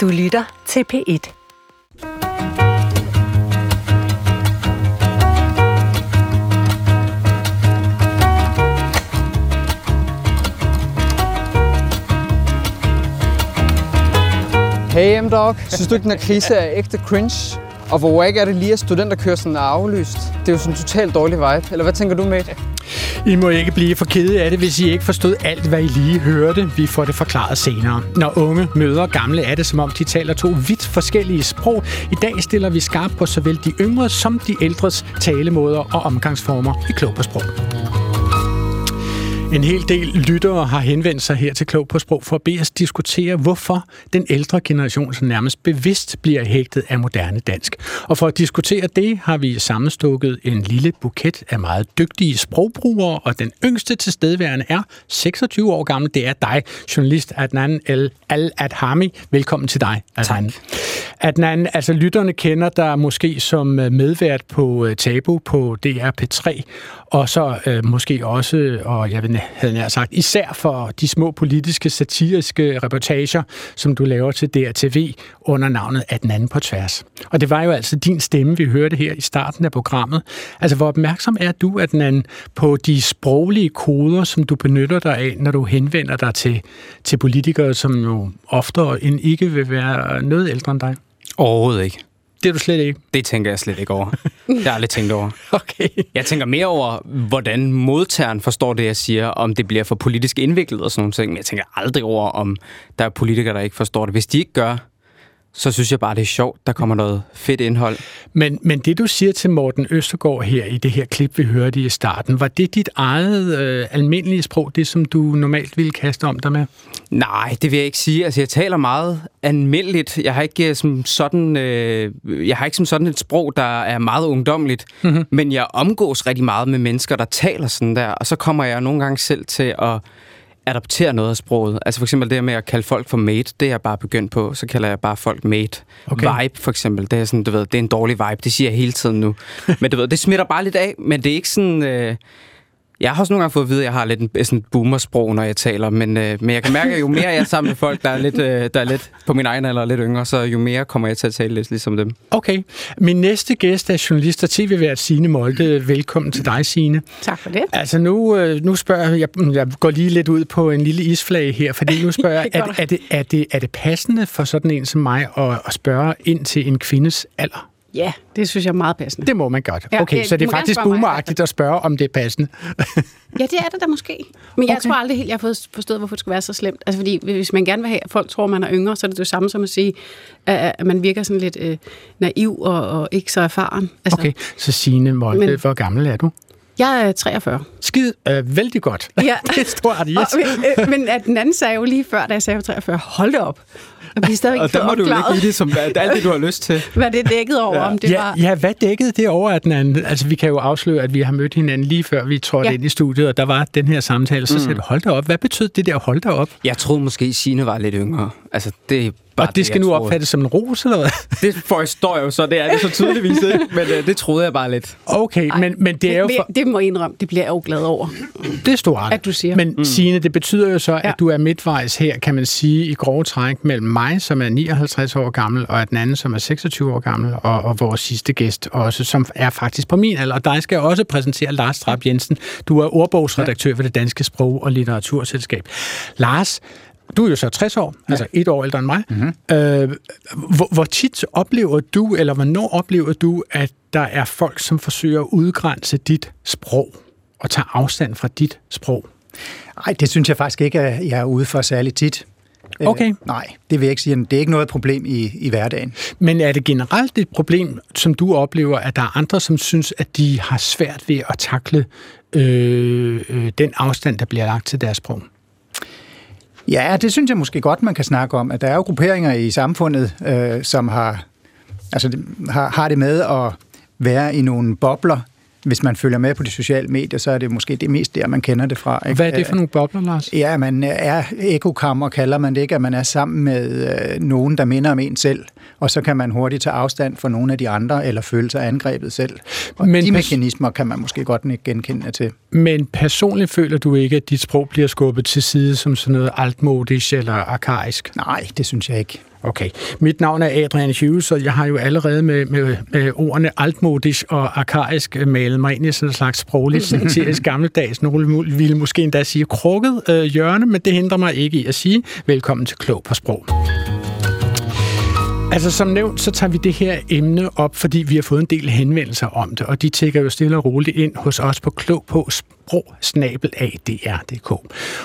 Du lytter til P1. Hey M-Dog, synes du ikke, den her krise er ægte cringe? Og hvor ikke er det lige, at studenterkørselen er aflyst? Det er jo sådan en totalt dårlig vibe. Eller hvad tænker du, med? I må ikke blive for kede af det, hvis I ikke forstod alt, hvad I lige hørte. Vi får det forklaret senere. Når unge møder gamle, er det som om, de taler to vidt forskellige sprog. I dag stiller vi skarpt på såvel de yngre som de ældres talemåder og omgangsformer i klog på sprog. En hel del lyttere har henvendt sig her til Klog på Sprog for at bede os diskutere, hvorfor den ældre generation så nærmest bevidst bliver hægtet af moderne dansk. Og for at diskutere det har vi sammenstukket en lille buket af meget dygtige sprogbrugere, og den yngste tilstedeværende er 26 år gammel. Det er dig, journalist Adnan El Al-Adhami. Velkommen til dig, Adnan. Tak. Adnan, altså lytterne kender dig måske som medvært på Tabu på DR P3, og så øh, måske også, og jeg ved, havde jeg sagt, især for de små politiske, satiriske reportager, som du laver til DRTV under navnet At den anden på tværs. Og det var jo altså din stemme, vi hørte her i starten af programmet. Altså, hvor opmærksom er du, at den på de sproglige koder, som du benytter dig af, når du henvender dig til, til politikere, som jo oftere end ikke vil være noget ældre end dig? Overhovedet ikke. Det er du slet ikke? Det tænker jeg slet ikke over. Det har jeg aldrig tænkt over. Okay. Jeg tænker mere over, hvordan modtageren forstår det, jeg siger, om det bliver for politisk indviklet og sådan nogle ting. Men jeg tænker aldrig over, om der er politikere, der ikke forstår det. Hvis de ikke gør, så synes jeg bare, det er sjovt. Der kommer noget fedt indhold. Men, men det, du siger til Morten Østergaard her i det her klip, vi hørte i starten, var det dit eget øh, almindelige sprog, det som du normalt ville kaste om dig med? Nej, det vil jeg ikke sige. Altså, jeg taler meget almindeligt. Jeg har ikke som sådan, øh, jeg har ikke som sådan et sprog, der er meget ungdomligt, mm-hmm. men jeg omgås rigtig meget med mennesker, der taler sådan der, og så kommer jeg nogle gange selv til at adoptere noget af sproget. Altså for eksempel det med at kalde folk for mate, det er jeg bare begyndt på. Så kalder jeg bare folk mate. Okay. Vibe for eksempel, det er sådan, du ved, det er en dårlig vibe. Det siger jeg hele tiden nu. men du ved, det smitter bare lidt af, men det er ikke sådan... Øh, jeg har også nogle gange fået at vide, at jeg har lidt en, sådan et boomersprog, når jeg taler, men, øh, men jeg kan mærke, at jo mere jeg er sammen med folk, der er, lidt, øh, der er lidt på min egen alder og lidt yngre, så jo mere kommer jeg til at tale lidt ligesom dem. Okay. Min næste gæst er journalist og tv-vært Signe Molde. Velkommen til dig, Signe. Tak for det. Altså nu, øh, nu spørger jeg, jeg går lige lidt ud på en lille isflag her, fordi nu spørger jeg, er, er, det, er, det, er det passende for sådan en som mig at, at spørge ind til en kvindes alder? Ja, det synes jeg er meget passende. Det må man godt. Okay, ja, så det er faktisk boomeragtigt at spørge, om det er passende. ja, det er det da måske. Men jeg okay. tror aldrig helt, jeg har forstået, hvorfor det skulle være så slemt. Altså, fordi hvis man gerne vil have, at folk tror, man er yngre, så er det det samme som at sige, at man virker sådan lidt øh, naiv og, og ikke så erfaren. Altså, okay, så Signe Molde, men, hvor gammel er du? Jeg er 43. Skid, øh, vældig godt. Ja. det er stort, yes. og, øh, men at den anden sagde jo lige før, da jeg sagde 43, hold det op. Og vi stadig og der må du lægge i det, som alt det, du har lyst til. Hvad det dækket over, ja. om det ja, var... Ja, hvad dækkede det over, at den anden... Altså, vi kan jo afsløre, at vi har mødt hinanden lige før vi trådte ja. ind i studiet, og der var den her samtale, så mm. sagde du, hold da op. Hvad betød det der, hold da op? Jeg troede måske, Signe var lidt yngre. Altså, det Bare og det skal nu opfattes som en ros, eller hvad? Det forstår jeg jo så, det er det så tydeligvis ikke, men uh, det troede jeg bare lidt. Okay, Ej, men, men det er jo... For... Det må jeg indrømme, det bliver jeg jo glad over. Det er stort. At du siger. Men mm. Signe, det betyder jo så, at ja. du er midtvejs her, kan man sige, i grove træk mellem mig, som er 59 år gammel, og den anden, som er 26 år gammel, og, og vores sidste gæst også, som er faktisk på min alder. Og dig skal jeg også præsentere Lars Trapp Jensen. Du er ordbogsredaktør for det Danske Sprog- og Litteraturselskab. Lars, du er jo så 60 år, ja. altså et år ældre end mig. Mm-hmm. Øh, hvor, hvor tit oplever du, eller hvornår oplever du, at der er folk, som forsøger at udgrænse dit sprog og tage afstand fra dit sprog? Nej, det synes jeg faktisk ikke, at jeg er ude for særlig tit. Øh, okay. Øh, nej, det vil jeg ikke sige. Det er ikke noget problem i, i hverdagen. Men er det generelt et problem, som du oplever, at der er andre, som synes, at de har svært ved at takle øh, øh, den afstand, der bliver lagt til deres sprog? Ja, det synes jeg måske godt, man kan snakke om. At der er jo grupperinger i samfundet, øh, som har, altså, har, har det med at være i nogle bobler, hvis man følger med på de sociale medier, så er det måske det mest der, man kender det fra. Ikke? Hvad er det for nogle bobler, Lars? Ja, man er ekokammer, kalder man det ikke, at man er sammen med øh, nogen, der minder om en selv, og så kan man hurtigt tage afstand fra nogle af de andre, eller føle sig angrebet selv. Og Men de mekanismer kan man måske godt ikke genkende til. Men personligt føler du ikke, at dit sprog bliver skubbet til side som sådan noget altmodisk eller arkaisk? Nej, det synes jeg ikke. Okay. Mit navn er Adrian Hughes, og jeg har jo allerede med, med, med ordene altmodisk og arkaisk malet mig ind i sådan en slags sprogligt syntetisk gammeldags. Nogle ville måske endda sige krukket øh, hjørne, men det hindrer mig ikke i at sige velkommen til Klog på Sprog. Altså som nævnt, så tager vi det her emne op, fordi vi har fået en del henvendelser om det, og de tækker jo stille og roligt ind hos os på Klog på sprog-adr.dk.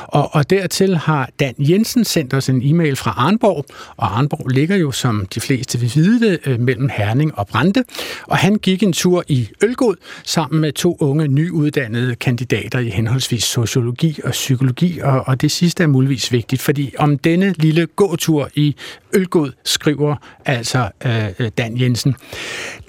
Og, og dertil har Dan Jensen sendt os en e-mail fra Arnborg, og Arnborg ligger jo, som de fleste vil vide det, mellem Herning og Brande, og han gik en tur i Ølgod sammen med to unge nyuddannede kandidater i henholdsvis sociologi og psykologi, og, og det sidste er muligvis vigtigt, fordi om denne lille gåtur i Ølgod skriver altså øh, øh Dan Jensen.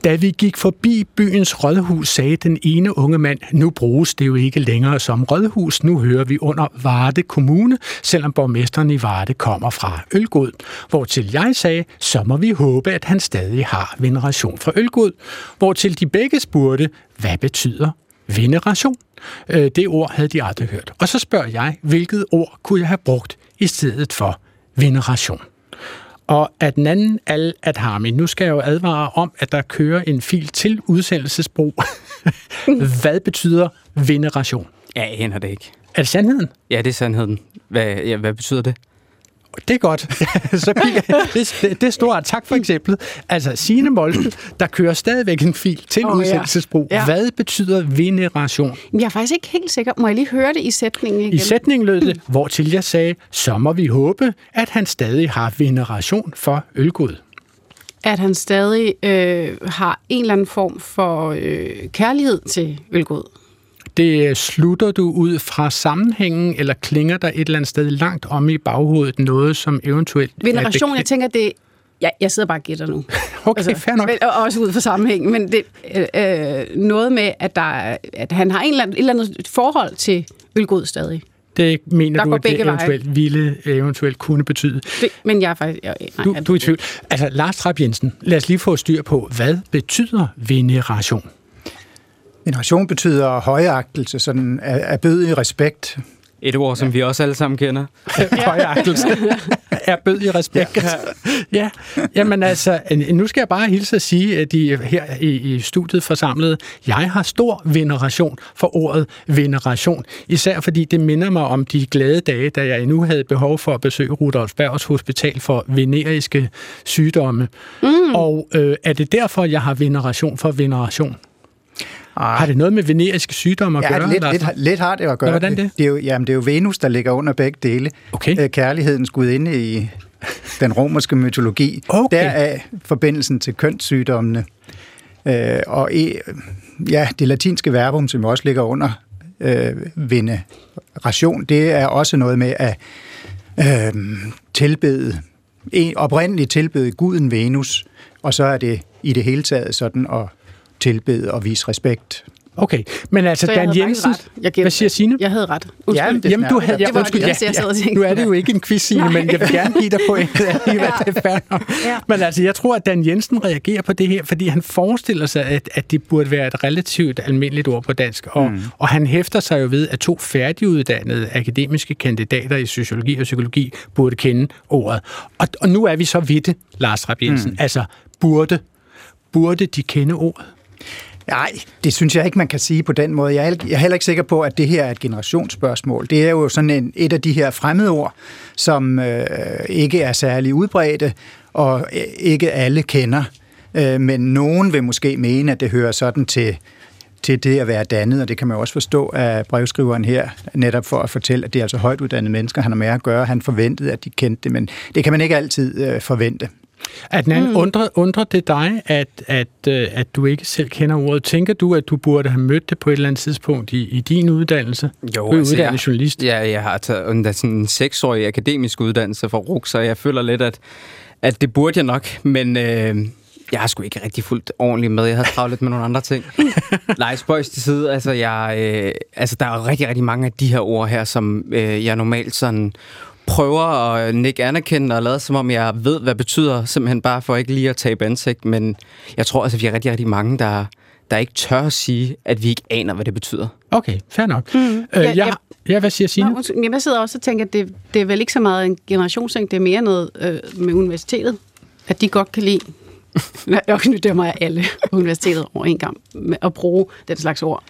Da vi gik forbi byens rådhus, sagde den ene unge mand, nu bruges det jo ikke længere som rådhus, nu hører vi under Varde Kommune, selvom borgmesteren i Varde kommer fra Ølgod. Hvortil jeg sagde, så må vi håbe, at han stadig har veneration fra Ølgod. Hvortil de begge spurgte, hvad betyder veneration? Øh, det ord havde de aldrig hørt. Og så spørger jeg, hvilket ord kunne jeg have brugt i stedet for veneration? Og at den anden al at harmi. Nu skal jeg jo advare om, at der kører en fil til udsendelsesbrug. Hvad betyder veneration? Jeg aner det ikke. Er det sandheden? Ja, det er sandheden. Hvad, ja, hvad betyder det? Det er godt. så det, det, det er stort. Tak for eksempel. Altså, Signe Molde, der kører stadigvæk en fil til oh, udsendelsesbrug. Ja. Ja. Hvad betyder veneration? Jeg er faktisk ikke helt sikker. Må jeg lige høre det i sætningen igen? I sætningen lød det, hvor til jeg sagde, så må vi håbe, at han stadig har veneration for ølgud. At han stadig øh, har en eller anden form for øh, kærlighed til ølgud det slutter du ud fra sammenhængen, eller klinger der et eller andet sted langt om i baghovedet noget, som eventuelt... Veneration, jeg tænker, det, Ja, jeg sidder bare og gætter nu. okay, altså, fair nok. Og også ud fra sammenhæng, men det, øh, øh, noget med, at, der, at han har en eller anden, et eller andet forhold til Ølgod stadig. Det mener der du, at det eventuelt veje. ville eventuelt kunne betyde. Det, men jeg er faktisk... Jeg, nej, du, du er i tvivl. Altså, Lars Trapp Jensen, lad os lige få styr på, hvad betyder veneration? Veneration betyder højagtelse, sådan er bød i respekt. Et ord, som ja. vi også alle sammen kender. højagtelse. er bød i respekt. Ja. ja. Jamen altså, nu skal jeg bare hilse at sige, at de her i, i studiet forsamlet, jeg har stor veneration for ordet veneration. Især fordi det minder mig om de glade dage, da jeg endnu havde behov for at besøge Rudolf Bergs Hospital for veneriske sygdomme. Mm. Og øh, er det derfor, jeg har veneration for veneration? Ah. Har det noget med veneriske sygdomme at ja, gøre? Lidt, lidt, lidt har det at gøre. hvordan det? Det er, jo, jamen, det er jo Venus, der ligger under begge dele. Okay. Øh, kærlighedens gudinde i den romerske mytologi. Okay. Der er forbindelsen til kønssygdommene. Øh, og i, ja, det latinske verbum, som også ligger under øh, veneration, det er også noget med at øh, tilbede, oprindeligt tilbede guden Venus, og så er det i det hele taget sådan at tilbede og vise respekt. Okay, men altså Dan Jensen... Jeg hvad siger Signe? Jeg havde ret. Undskyld. Ja, jamen, du havde... Ja, undskyld, ja, ja, nu er det jo ikke en quiz, Signe, men jeg vil gerne give dig på, at det er fair ja. Men altså, jeg tror, at Dan Jensen reagerer på det her, fordi han forestiller sig, at, at det burde være et relativt almindeligt ord på dansk. Og, mm. og han hæfter sig jo ved, at to færdiguddannede akademiske kandidater i sociologi og psykologi burde kende ordet. Og, og nu er vi så vidt Lars Rapp Jensen. Mm. Altså, burde, burde de kende ordet? Nej, det synes jeg ikke, man kan sige på den måde. Jeg er, heller ikke sikker på, at det her er et generationsspørgsmål. Det er jo sådan en, et af de her fremmedord, som øh, ikke er særlig udbredte, og øh, ikke alle kender. Øh, men nogen vil måske mene, at det hører sådan til, til det at være dannet, og det kan man jo også forstå af brevskriveren her, netop for at fortælle, at det er altså højt uddannede mennesker, han har med at gøre. Han forventede, at de kendte det, men det kan man ikke altid øh, forvente. At mm. undrer, undrer det dig, at, at, øh, at du ikke selv kender ordet? Tænker du, at du burde have mødt det på et eller andet tidspunkt i, i din uddannelse? Jo, du er altså, uddannet journalist. Ja, jeg har taget sådan en seksårig akademisk uddannelse fra RUK, så jeg føler lidt, at, at det burde jeg nok, men... Øh, jeg har sgu ikke rigtig fuldt ordentligt med. Jeg havde travlt lidt med nogle andre ting. Nej, spøjs til side. Altså, jeg, øh, altså, der er rigtig, rigtig mange af de her ord her, som øh, jeg normalt sådan prøver at nikke anerkende og lade som om, jeg ved, hvad det betyder, simpelthen bare for ikke lige at tabe ansigt. Men jeg tror, altså, vi er rigtig, rigtig mange, der, der ikke tør at sige, at vi ikke aner, hvad det betyder. Okay, fair nok. Mm. Øh, Ja, jeg, ja. ja, hvad siger Signe? Nå, jeg sidder også og tænker, at det, det er vel ikke så meget en generationsting, det er mere noget øh, med universitetet, at de godt kan lide, nu dømmer jeg alle på universitetet over en gang, med at bruge den slags ord.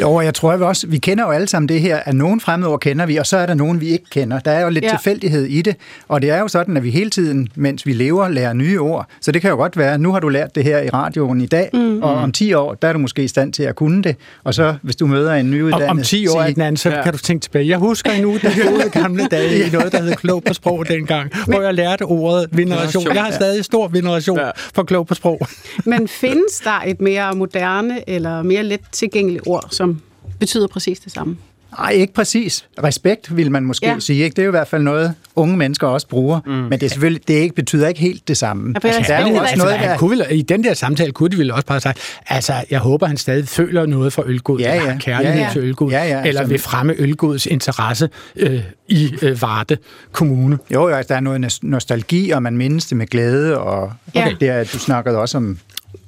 Jo, og jeg tror vi også, vi kender jo alle sammen det her, at nogle fremmedord kender vi, og så er der nogen, vi ikke kender. Der er jo lidt Ja. tilfældighed i det, og det er jo sådan, at vi hele tiden, mens vi lever, lærer nye ord. Så det kan jo godt være, nu har du lært det her i radioen i dag, mm. og om 10 år, der er du måske i stand til at kunne det. Og så, hvis du møder en nyuddannet... om 10 år, sige- Adnan, så Ja. kan du tænke tilbage. Jeg husker endnu den gode gamle dage i noget, der hed klog på sprog dengang, hvor jeg lærte ordet veneration. Jeg har stadig stor veneration Ja. for klog på sprog. Men findes der et mere moderne eller mere let tilgængeligt ord, som betyder præcis det samme? Nej, ikke præcis. Respekt vil man måske Ja. sige. Ikke? Det er jo i hvert fald noget, unge mennesker også bruger. Mm. Men det, er selvfølgelig, det er ikke, betyder ikke helt det samme. Ja, ellers der er jo også noget, altså, der... kunne vel, I den der samtale kunne de vel også bare sagt, altså, jeg håber, han stadig føler noget for ølgod, Ja, ja. kærlighed Ja, ja. til ølgod, Ja, ja, eller som- vil fremme ølgods interesse øh, i øh, Varde Kommune. Jo, jo, altså, der er noget nos- nostalgi, og man mindes det med glæde, og okay. det er, du snakkede også om...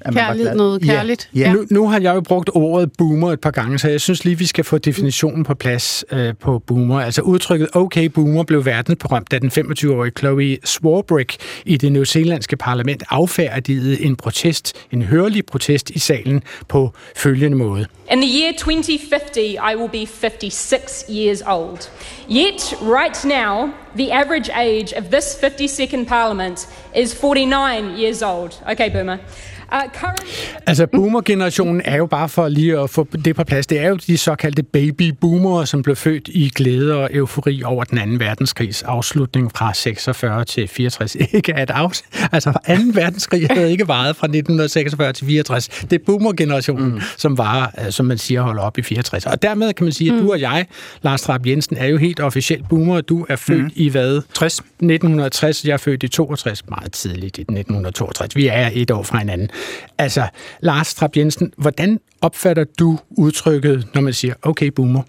at man var Kærlighed, glad. noget kærligt. Ja, ja. Ja. Nu, nu har jeg jo brugt ordet boomer et par gange, så jeg synes lige, vi skal få definitionen på plads øh, på boomer. Altså udtrykket okay boomer blev verdensberømt, da den 25-årige Chloe Swarbrick i det newzealandske parlament affærdigede en protest, en hørlig protest i salen på følgende måde. In the year 2050, I will be 56 years old. Yet, right now, the average age of this 52nd parliament is 49 years old. Okay, Boomer. Uh. Altså boomer-generationen er jo bare for lige at få det på plads. Det er jo de såkaldte baby-boomere, som blev født i glæde og eufori over den anden verdenskrigs afslutning fra 46 til 64. Ikke at af... Altså 2. verdenskrig havde ikke varet fra 1946 til 64. Det er boomer-generationen, mm. som var, øh, som man siger, holder op i 64. Og dermed kan man sige, at du og jeg, Lars Trapp Jensen, er jo helt officielt boomer. Du er født mm. i hvad? 60. 1960, jeg er født i 62, meget tidligt i 1962. Vi er et år fra hinanden. Altså, Lars Trapp Jensen, hvordan opfatter du udtrykket, når man siger, okay, boomer?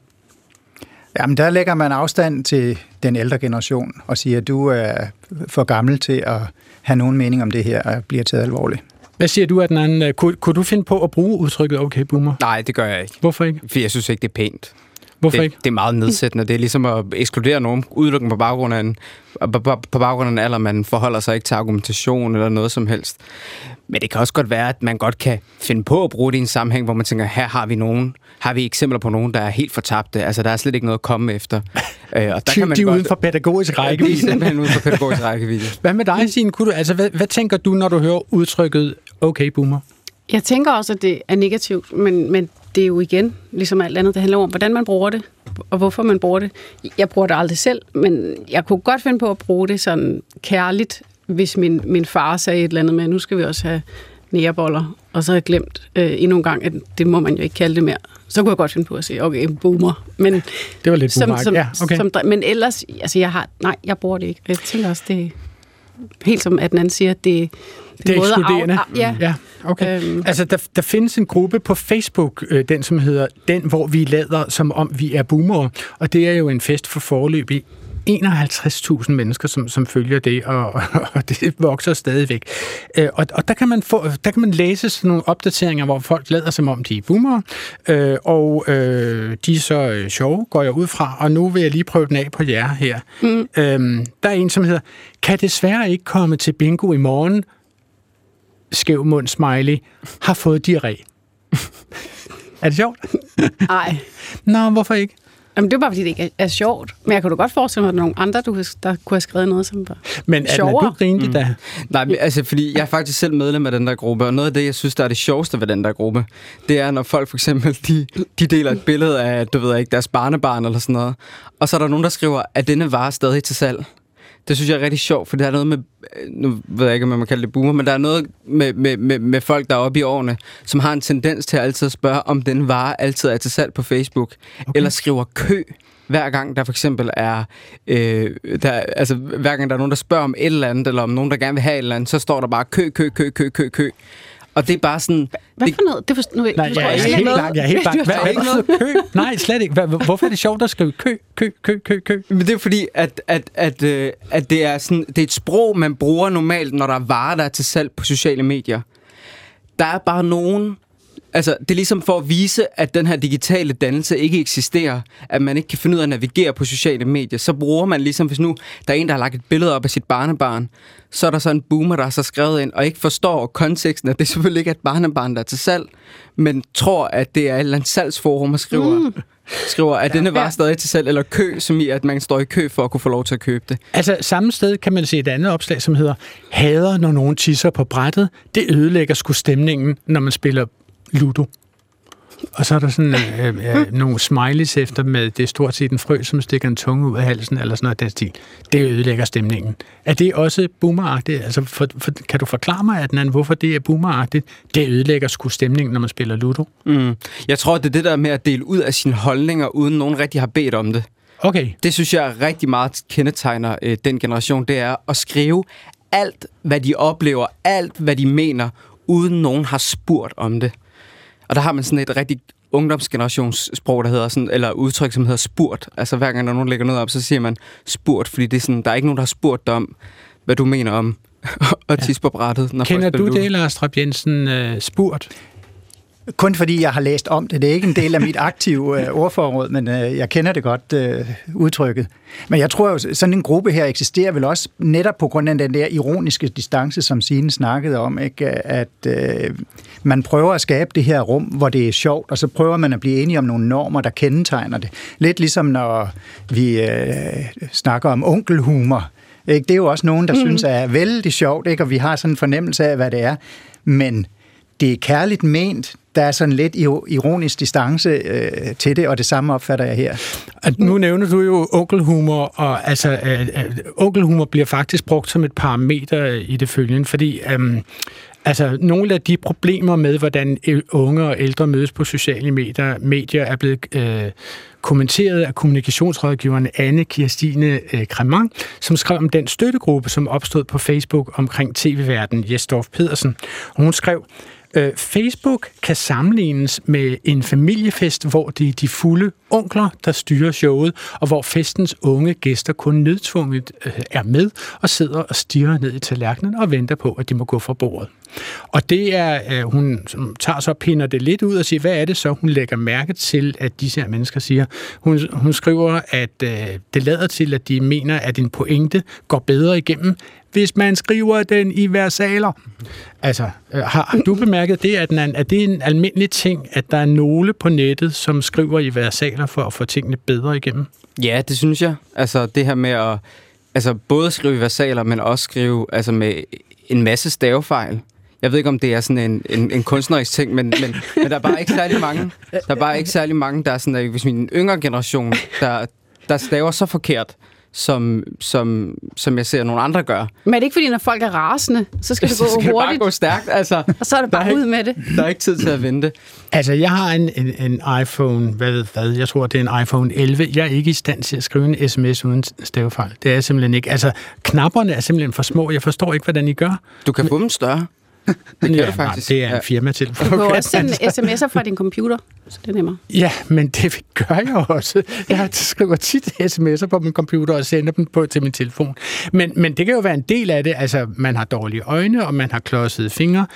Jamen, der lægger man afstand til den ældre generation og siger, at du er for gammel til at have nogen mening om det her og bliver taget alvorligt. Hvad siger du, Adnan? Kunne, kunne du finde på at bruge udtrykket okay, boomer? Nej, det gør jeg ikke. Hvorfor ikke? For jeg synes ikke, det er pænt. Hvorfor det, ikke? det er meget nedsættende. Det er ligesom at ekskludere nogen udelukkende på baggrund af en, på, baggrund af en alder. Man forholder sig ikke til argumentation eller noget som helst. Men det kan også godt være, at man godt kan finde på at bruge det i en sammenhæng, hvor man tænker, her har vi nogen, har vi eksempler på nogen, der er helt fortabte. Altså, der er slet ikke noget at komme efter. Øh, og De, de er uden for pædagogisk De er rækkevidde. simpelthen uden for pædagogisk rækkevidde. Hvad med dig, Signe? Kunne du, altså, hvad, hvad tænker du, når du hører udtrykket okay, boomer? Jeg tænker også, at det er negativt, men, men det er jo igen, ligesom alt andet, det handler om, hvordan man bruger det, og hvorfor man bruger det. Jeg bruger det aldrig selv, men jeg kunne godt finde på at bruge det sådan kærligt, hvis min, min far sagde et eller andet med, nu skal vi også have næreboller, og så har jeg glemt øh, endnu en gang, at det må man jo ikke kalde det mere. Så kunne jeg godt finde på at sige, okay, boomer. Men, Det var lidt som, boomer. som, Ja, okay. som, men ellers, altså jeg har, nej, jeg bruger det ikke. Jeg tænker også, det helt som at anden siger, det, det, er ekskluderende. Af, ja, ja okay. Øhm. Altså, der, der findes en gruppe på Facebook, øh, den som hedder Den, hvor vi lader, som om vi er boomere. Og det er jo en fest for forløb i 51.000 mennesker, som, som følger det, og, og det vokser stadigvæk. Øh, og, og der, kan man få, der kan man læse sådan nogle opdateringer, hvor folk lader som om, de er boomere, øh, og øh, de er så øh, sjove, går jeg ud fra, og nu vil jeg lige prøve den af på jer her. Mm. Øhm, der er en, som hedder, kan desværre ikke komme til bingo i morgen, skæv mund smiley, har fået diarré. er det sjovt? Ej. Nå, hvorfor ikke? Jamen, det er bare, fordi det ikke er, er sjovt. Men jeg kunne da godt forestille mig, at der er nogle andre, du, der kunne have skrevet noget, som var Men er du sjovere. grinelig mm. da? Nej, men, altså, fordi jeg er faktisk selv medlem af den der gruppe, og noget af det, jeg synes, der er det sjoveste ved den der gruppe, det er, når folk for eksempel, de, de deler et billede af, du ved ikke, deres barnebarn eller sådan noget, og så er der nogen, der skriver, at denne vare er stadig til salg. Det synes jeg er rigtig sjovt, for der er noget med, nu ved jeg ikke, om man må kalde det boomer, men der er noget med, med, med, med folk, der er oppe i årene, som har en tendens til at altid at spørge, om den vare altid er til salg på Facebook, okay. eller skriver kø, hver gang der for eksempel er, øh, der, altså hver gang der er nogen, der spørger om et eller andet, eller om nogen, der gerne vil have et eller andet, så står der bare kø, kø, kø, kø, kø, kø. Og det er bare sådan... Hvad det, for noget? Det forstår, nu, Nej, jeg er helt blank. Jeg er helt blank. Hvad, hvad betyder kø? Nej, slet ikke. Hvad, hvorfor er det sjovt at skrive kø, kø, kø, kø, kø? Men det er fordi, at, at, at, øh, at det, er sådan, det er et sprog, man bruger normalt, når der er varer, der er til salg på sociale medier. Der er bare nogen, Altså, det er ligesom for at vise, at den her digitale dannelse ikke eksisterer, at man ikke kan finde ud af at navigere på sociale medier, så bruger man ligesom, hvis nu der er en, der har lagt et billede op af sit barnebarn, så er der så en boomer, der har så skrevet ind, og ikke forstår konteksten, at det selvfølgelig ikke er et barnebarn, der er til salg, men tror, at det er et eller andet salgsforum, og skriver, mm. skriver at denne var stadig til salg, eller kø, som i, at man står i kø for at kunne få lov til at købe det. Altså, samme sted kan man se et andet opslag, som hedder, hader, når nogen tisser på brættet, det ødelægger sgu stemningen, når man spiller Ludo. Og så er der sådan øh, øh, nogle smileys efter med, det er stort set en frø, som stikker en tunge ud af halsen, eller sådan noget den stil. Det ødelægger stemningen. Er det også boomeragtigt? Altså, for, for, kan du forklare mig, Adnan, hvorfor det er boomeragtigt? Det ødelægger sgu stemningen, når man spiller Ludo. Mm. Jeg tror, det er det der med at dele ud af sine holdninger, uden nogen rigtig har bedt om det. Okay. Det synes jeg rigtig meget kendetegner øh, den generation. Det er at skrive alt, hvad de oplever, alt, hvad de mener, uden nogen har spurgt om det. Og der har man sådan et rigtig ungdomsgenerationssprog, der hedder sådan, eller udtryk, som hedder spurt. Altså hver gang der nogen lægger noget op, så siger man spurt, fordi det er sådan, der er ikke nogen, der har spurgt dig om, hvad du mener om at tisse på brættet. Når Kender du det, Lars Trapp Jensen, uh, spurt? Kun fordi jeg har læst om det. Det er ikke en del af mit aktive øh, ordforråd, men øh, jeg kender det godt øh, udtrykket. Men jeg tror jo, sådan en gruppe her eksisterer vel også netop på grund af den der ironiske distance, som Signe snakkede om, ikke? at øh, man prøver at skabe det her rum, hvor det er sjovt, og så prøver man at blive enige om nogle normer, der kendetegner det. Lidt ligesom når vi øh, snakker om onkelhumor. Ikke? Det er jo også nogen, der mm. synes er vældig sjovt, ikke? og vi har sådan en fornemmelse af, hvad det er. Men det er kærligt ment. Der er sådan lidt ironisk distance øh, til det, og det samme opfatter jeg her. At nu nævner du jo onkelhumor, og altså, øh, øh, onkelhumor bliver faktisk brugt som et parameter i det følgende, fordi øh, Altså, nogle af de problemer med, hvordan unge og ældre mødes på sociale medier, medier er blevet øh, kommenteret af kommunikationsrådgiveren Anne Kirstine øh, Cremant, som skrev om den støttegruppe, som opstod på Facebook omkring tv-verden Jesdorf Pedersen. Og hun skrev, Øh, Facebook kan sammenlignes med en familiefest, hvor det er de fulde onkler, der styrer showet, og hvor festens unge gæster kun nødtvunget øh, er med og sidder og stiger ned i tallerkenen og venter på, at de må gå fra bordet. Og det er, øh, hun tager så pinder det lidt ud og siger, hvad er det så, hun lægger mærke til, at disse her mennesker siger. Hun, hun skriver, at øh, det lader til, at de mener, at en pointe går bedre igennem, hvis man skriver den i versaler. Altså, øh, har, du bemærket det, at, den er, at det er en almindelig ting, at der er nogle på nettet, som skriver i versaler for at få tingene bedre igennem? Ja, det synes jeg. Altså, det her med at altså, både skrive i versaler, men også skrive altså, med en masse stavefejl. Jeg ved ikke, om det er sådan en, en, en kunstnerisk ting, men, men, men der er bare ikke særlig mange, der er bare ikke særlig mange, der er sådan, at hvis min yngre generation, der, der staver så forkert, som, som, som jeg ser nogle andre gør. Men er det ikke fordi, når folk er rasende, så skal det gå så skal hurtigt? det bare gå stærkt. Altså, og så er det bare ud med det. Der er ikke tid til at vente. Altså, jeg har en, en, en iPhone, hvad ved hvad, jeg tror, det er en iPhone 11. Jeg er ikke i stand til at skrive en sms uden stavefejl. Det er jeg simpelthen ikke. Altså, knapperne er simpelthen for små. Jeg forstår ikke, hvordan I gør. Du kan få dem større. det kan ja, det faktisk. Nej, det er en firma-telefon. Du kan også sende sms'er fra din computer, så det er nemmere. Ja, men det gør jeg også. Jeg skriver tit sms'er på min computer og sender dem på til min telefon. Men, men det kan jo være en del af det. Altså, man har dårlige øjne, og man har klodsede fingre.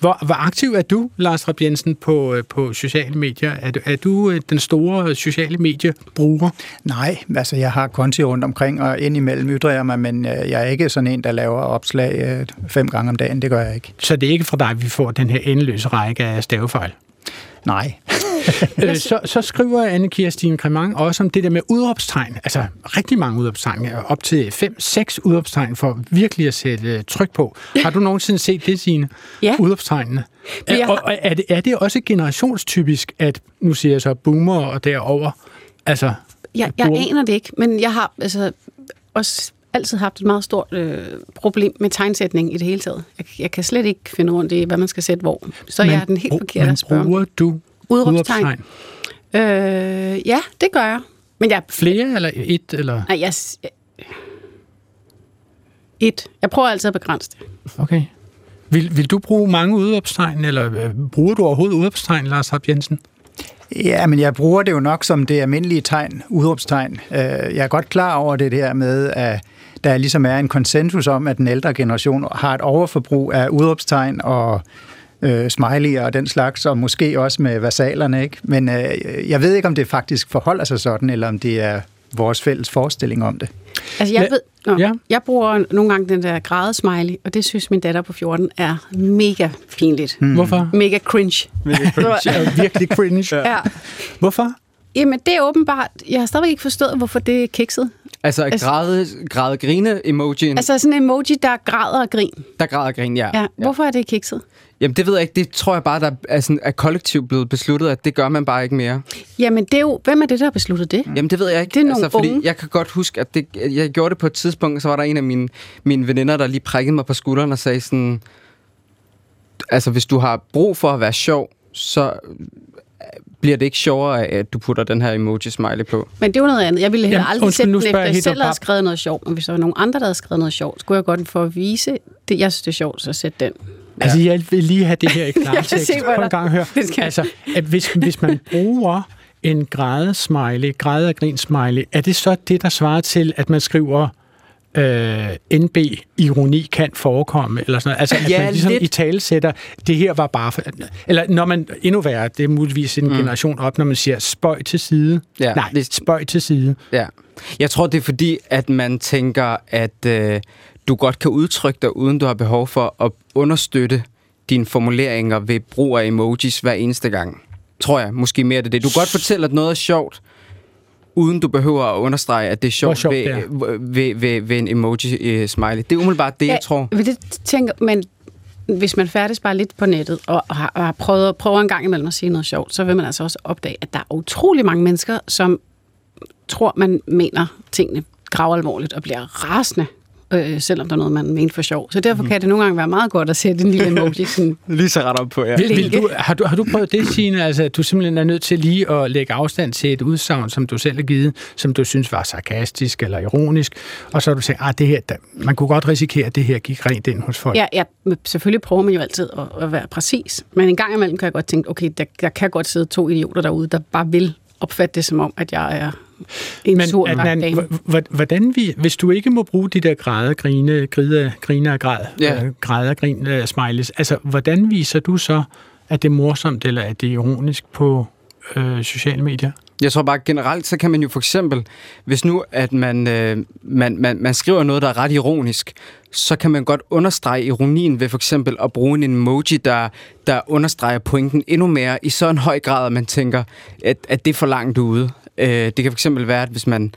Hvor, hvor aktiv er du, Lars Rapp Jensen, på, øh, på sociale medier? Er du, er du øh, den store sociale mediebruger? Nej, altså jeg har konti rundt omkring, og indimellem ytrer jeg mig, men øh, jeg er ikke sådan en, der laver opslag fem gange om dagen. Det gør jeg ikke. Så det er ikke fra dig, vi får den her endeløse række af stavefejl? Nej. øh, så, så skriver anne Kirstine Kremang også om det der med udopstegn. Altså rigtig mange udopstegn. Op til 5-6 udopstegn for virkelig at sætte uh, tryk på. Har du nogensinde set det, sine Ja. Udopstegnene? Er, og, og er, det, er det også generationstypisk, at nu siger jeg så boomer og derover altså... Jeg, jeg aner det ikke, men jeg har altså også altid haft et meget stort øh, problem med tegnsætning i det hele taget. Jeg, jeg kan slet ikke finde rundt i, hvad man skal sætte hvor. Så men, jeg er den helt forkerte at spørge. bruger du udråbstegn? Øh, ja, det gør jeg. Men jeg Flere eller et? Eller? Nej, jeg, et. Jeg prøver altid at begrænse det. Okay. Vil, vil du bruge mange udopstegn, eller øh, bruger du overhovedet udopstegn, Lars Hab Jensen? Ja, men jeg bruger det jo nok som det almindelige tegn, udråbstegn. Øh, jeg er godt klar over det der med, at der ligesom er en konsensus om, at den ældre generation har et overforbrug af udråbstegn og øh, smiley og den slags, og måske også med versalerne, ikke? Men øh, jeg ved ikke, om det faktisk forholder sig sådan, eller om det er vores fælles forestilling om det. Altså, jeg, ved, nå, ja. ja. jeg bruger nogle gange den der græde-smiley, og det synes min datter på 14 er mega pinligt. Mm. Hvorfor? Mega cringe. Det er virkelig cringe. Ja. Hvorfor? Jamen, det er åbenbart... Jeg har stadigvæk ikke forstået, hvorfor det er kikset. Altså, Altså- græde, græde grine emojien, altså, sådan en emoji, der græder og grin. der græder grin, ja. Ja. Hvorfor er det kikset? Jamen, det ved jeg ikke. Det tror jeg bare, der er, sådan, er kollektivt blevet besluttet, at det gør man bare ikke mere. Jamen, det er jo... Hvem er det, der har besluttet det? Jamen, det ved jeg ikke. Det er nogle altså, fordi unge. Jeg kan godt huske, at det, jeg gjorde det på et tidspunkt, så var der en af mine, mine veninder, der lige prikkede mig på skulderen og sagde sådan... Altså, hvis du har brug for at være sjov, så bliver det ikke sjovere at du putter den her emoji-smiley på. Men det er jo noget andet. Jeg ville heller Jamen, aldrig undskyld, sætte den efter, jeg selv havde skrevet noget sjovt. Men hvis der var nogen andre, der havde skrevet noget sjovt, skulle jeg godt for at vise det. Jeg synes, det er sjovt, så sætte den. Altså, jeg vil lige have det her i Jeg kan klartekst. se, en gang høre. Det skal. Altså, at hvis, hvis man bruger en græde-smiley, græde- og grin-smiley, er det så det, der svarer til, at man skriver øh, NB, ironi kan forekomme, eller sådan noget. Altså, at Ja, man ligesom lidt. i tale sætter, det her var bare... For, eller når man, endnu værre, det er muligvis en mm. generation op, når man siger spøj til side. Ja, Nej, det- spøj til side. Ja. Jeg tror, det er fordi, at man tænker, at øh, du godt kan udtrykke dig, uden du har behov for at understøtte dine formuleringer ved brug af emojis hver eneste gang. Tror jeg. Måske mere det det. Du kan godt fortælle, at noget er sjovt, uden du behøver at understrege, at det er sjovt, sjovt ved, det er. ved, ved, ved, ved en emoji-smiley. Det er umiddelbart det, jeg tror. Ja, det tænker, men hvis man færdes bare lidt på nettet, og har, og har prøvet, prøver en gang imellem at sige noget sjovt, så vil man altså også opdage, at der er utrolig mange mennesker, som tror, man mener tingene gravalvorligt og bliver rasende, øh, selvom der er noget, man mener for sjov. Så derfor kan det nogle gange være meget godt at sætte en lille emoji sådan, Lige så ret op på, ja. Vil, vil du, har, du, har du prøvet det, Signe? Altså, at du simpelthen er nødt til lige at lægge afstand til et udsagn, som du selv har givet, som du synes var sarkastisk eller ironisk, og så har du sagt, at det her, der, man kunne godt risikere, at det her gik rent ind hos folk. Ja, ja, men selvfølgelig prøver man jo altid at, at være præcis. Men en gang imellem kan jeg godt tænke, okay, der, der kan godt sidde to idioter derude, der bare vil opfatte det som om, at jeg er en Men sur h- hvordan vi, hvis du ikke må bruge de der græde, grine, grine, grine og græd, Ja. øh, græde og grin, øh, smileys, altså, hvordan viser du så, at det er morsomt, eller at det er ironisk på øh, sociale medier? Jeg tror bare generelt, så kan man jo for eksempel, hvis nu at man, øh, man, man, man skriver noget, der er ret ironisk, så kan man godt understrege ironien ved for eksempel at bruge en emoji, der, der understreger pointen endnu mere i så en høj grad, at man tænker, at, at det er for langt ude. Øh, det kan for eksempel være, at hvis man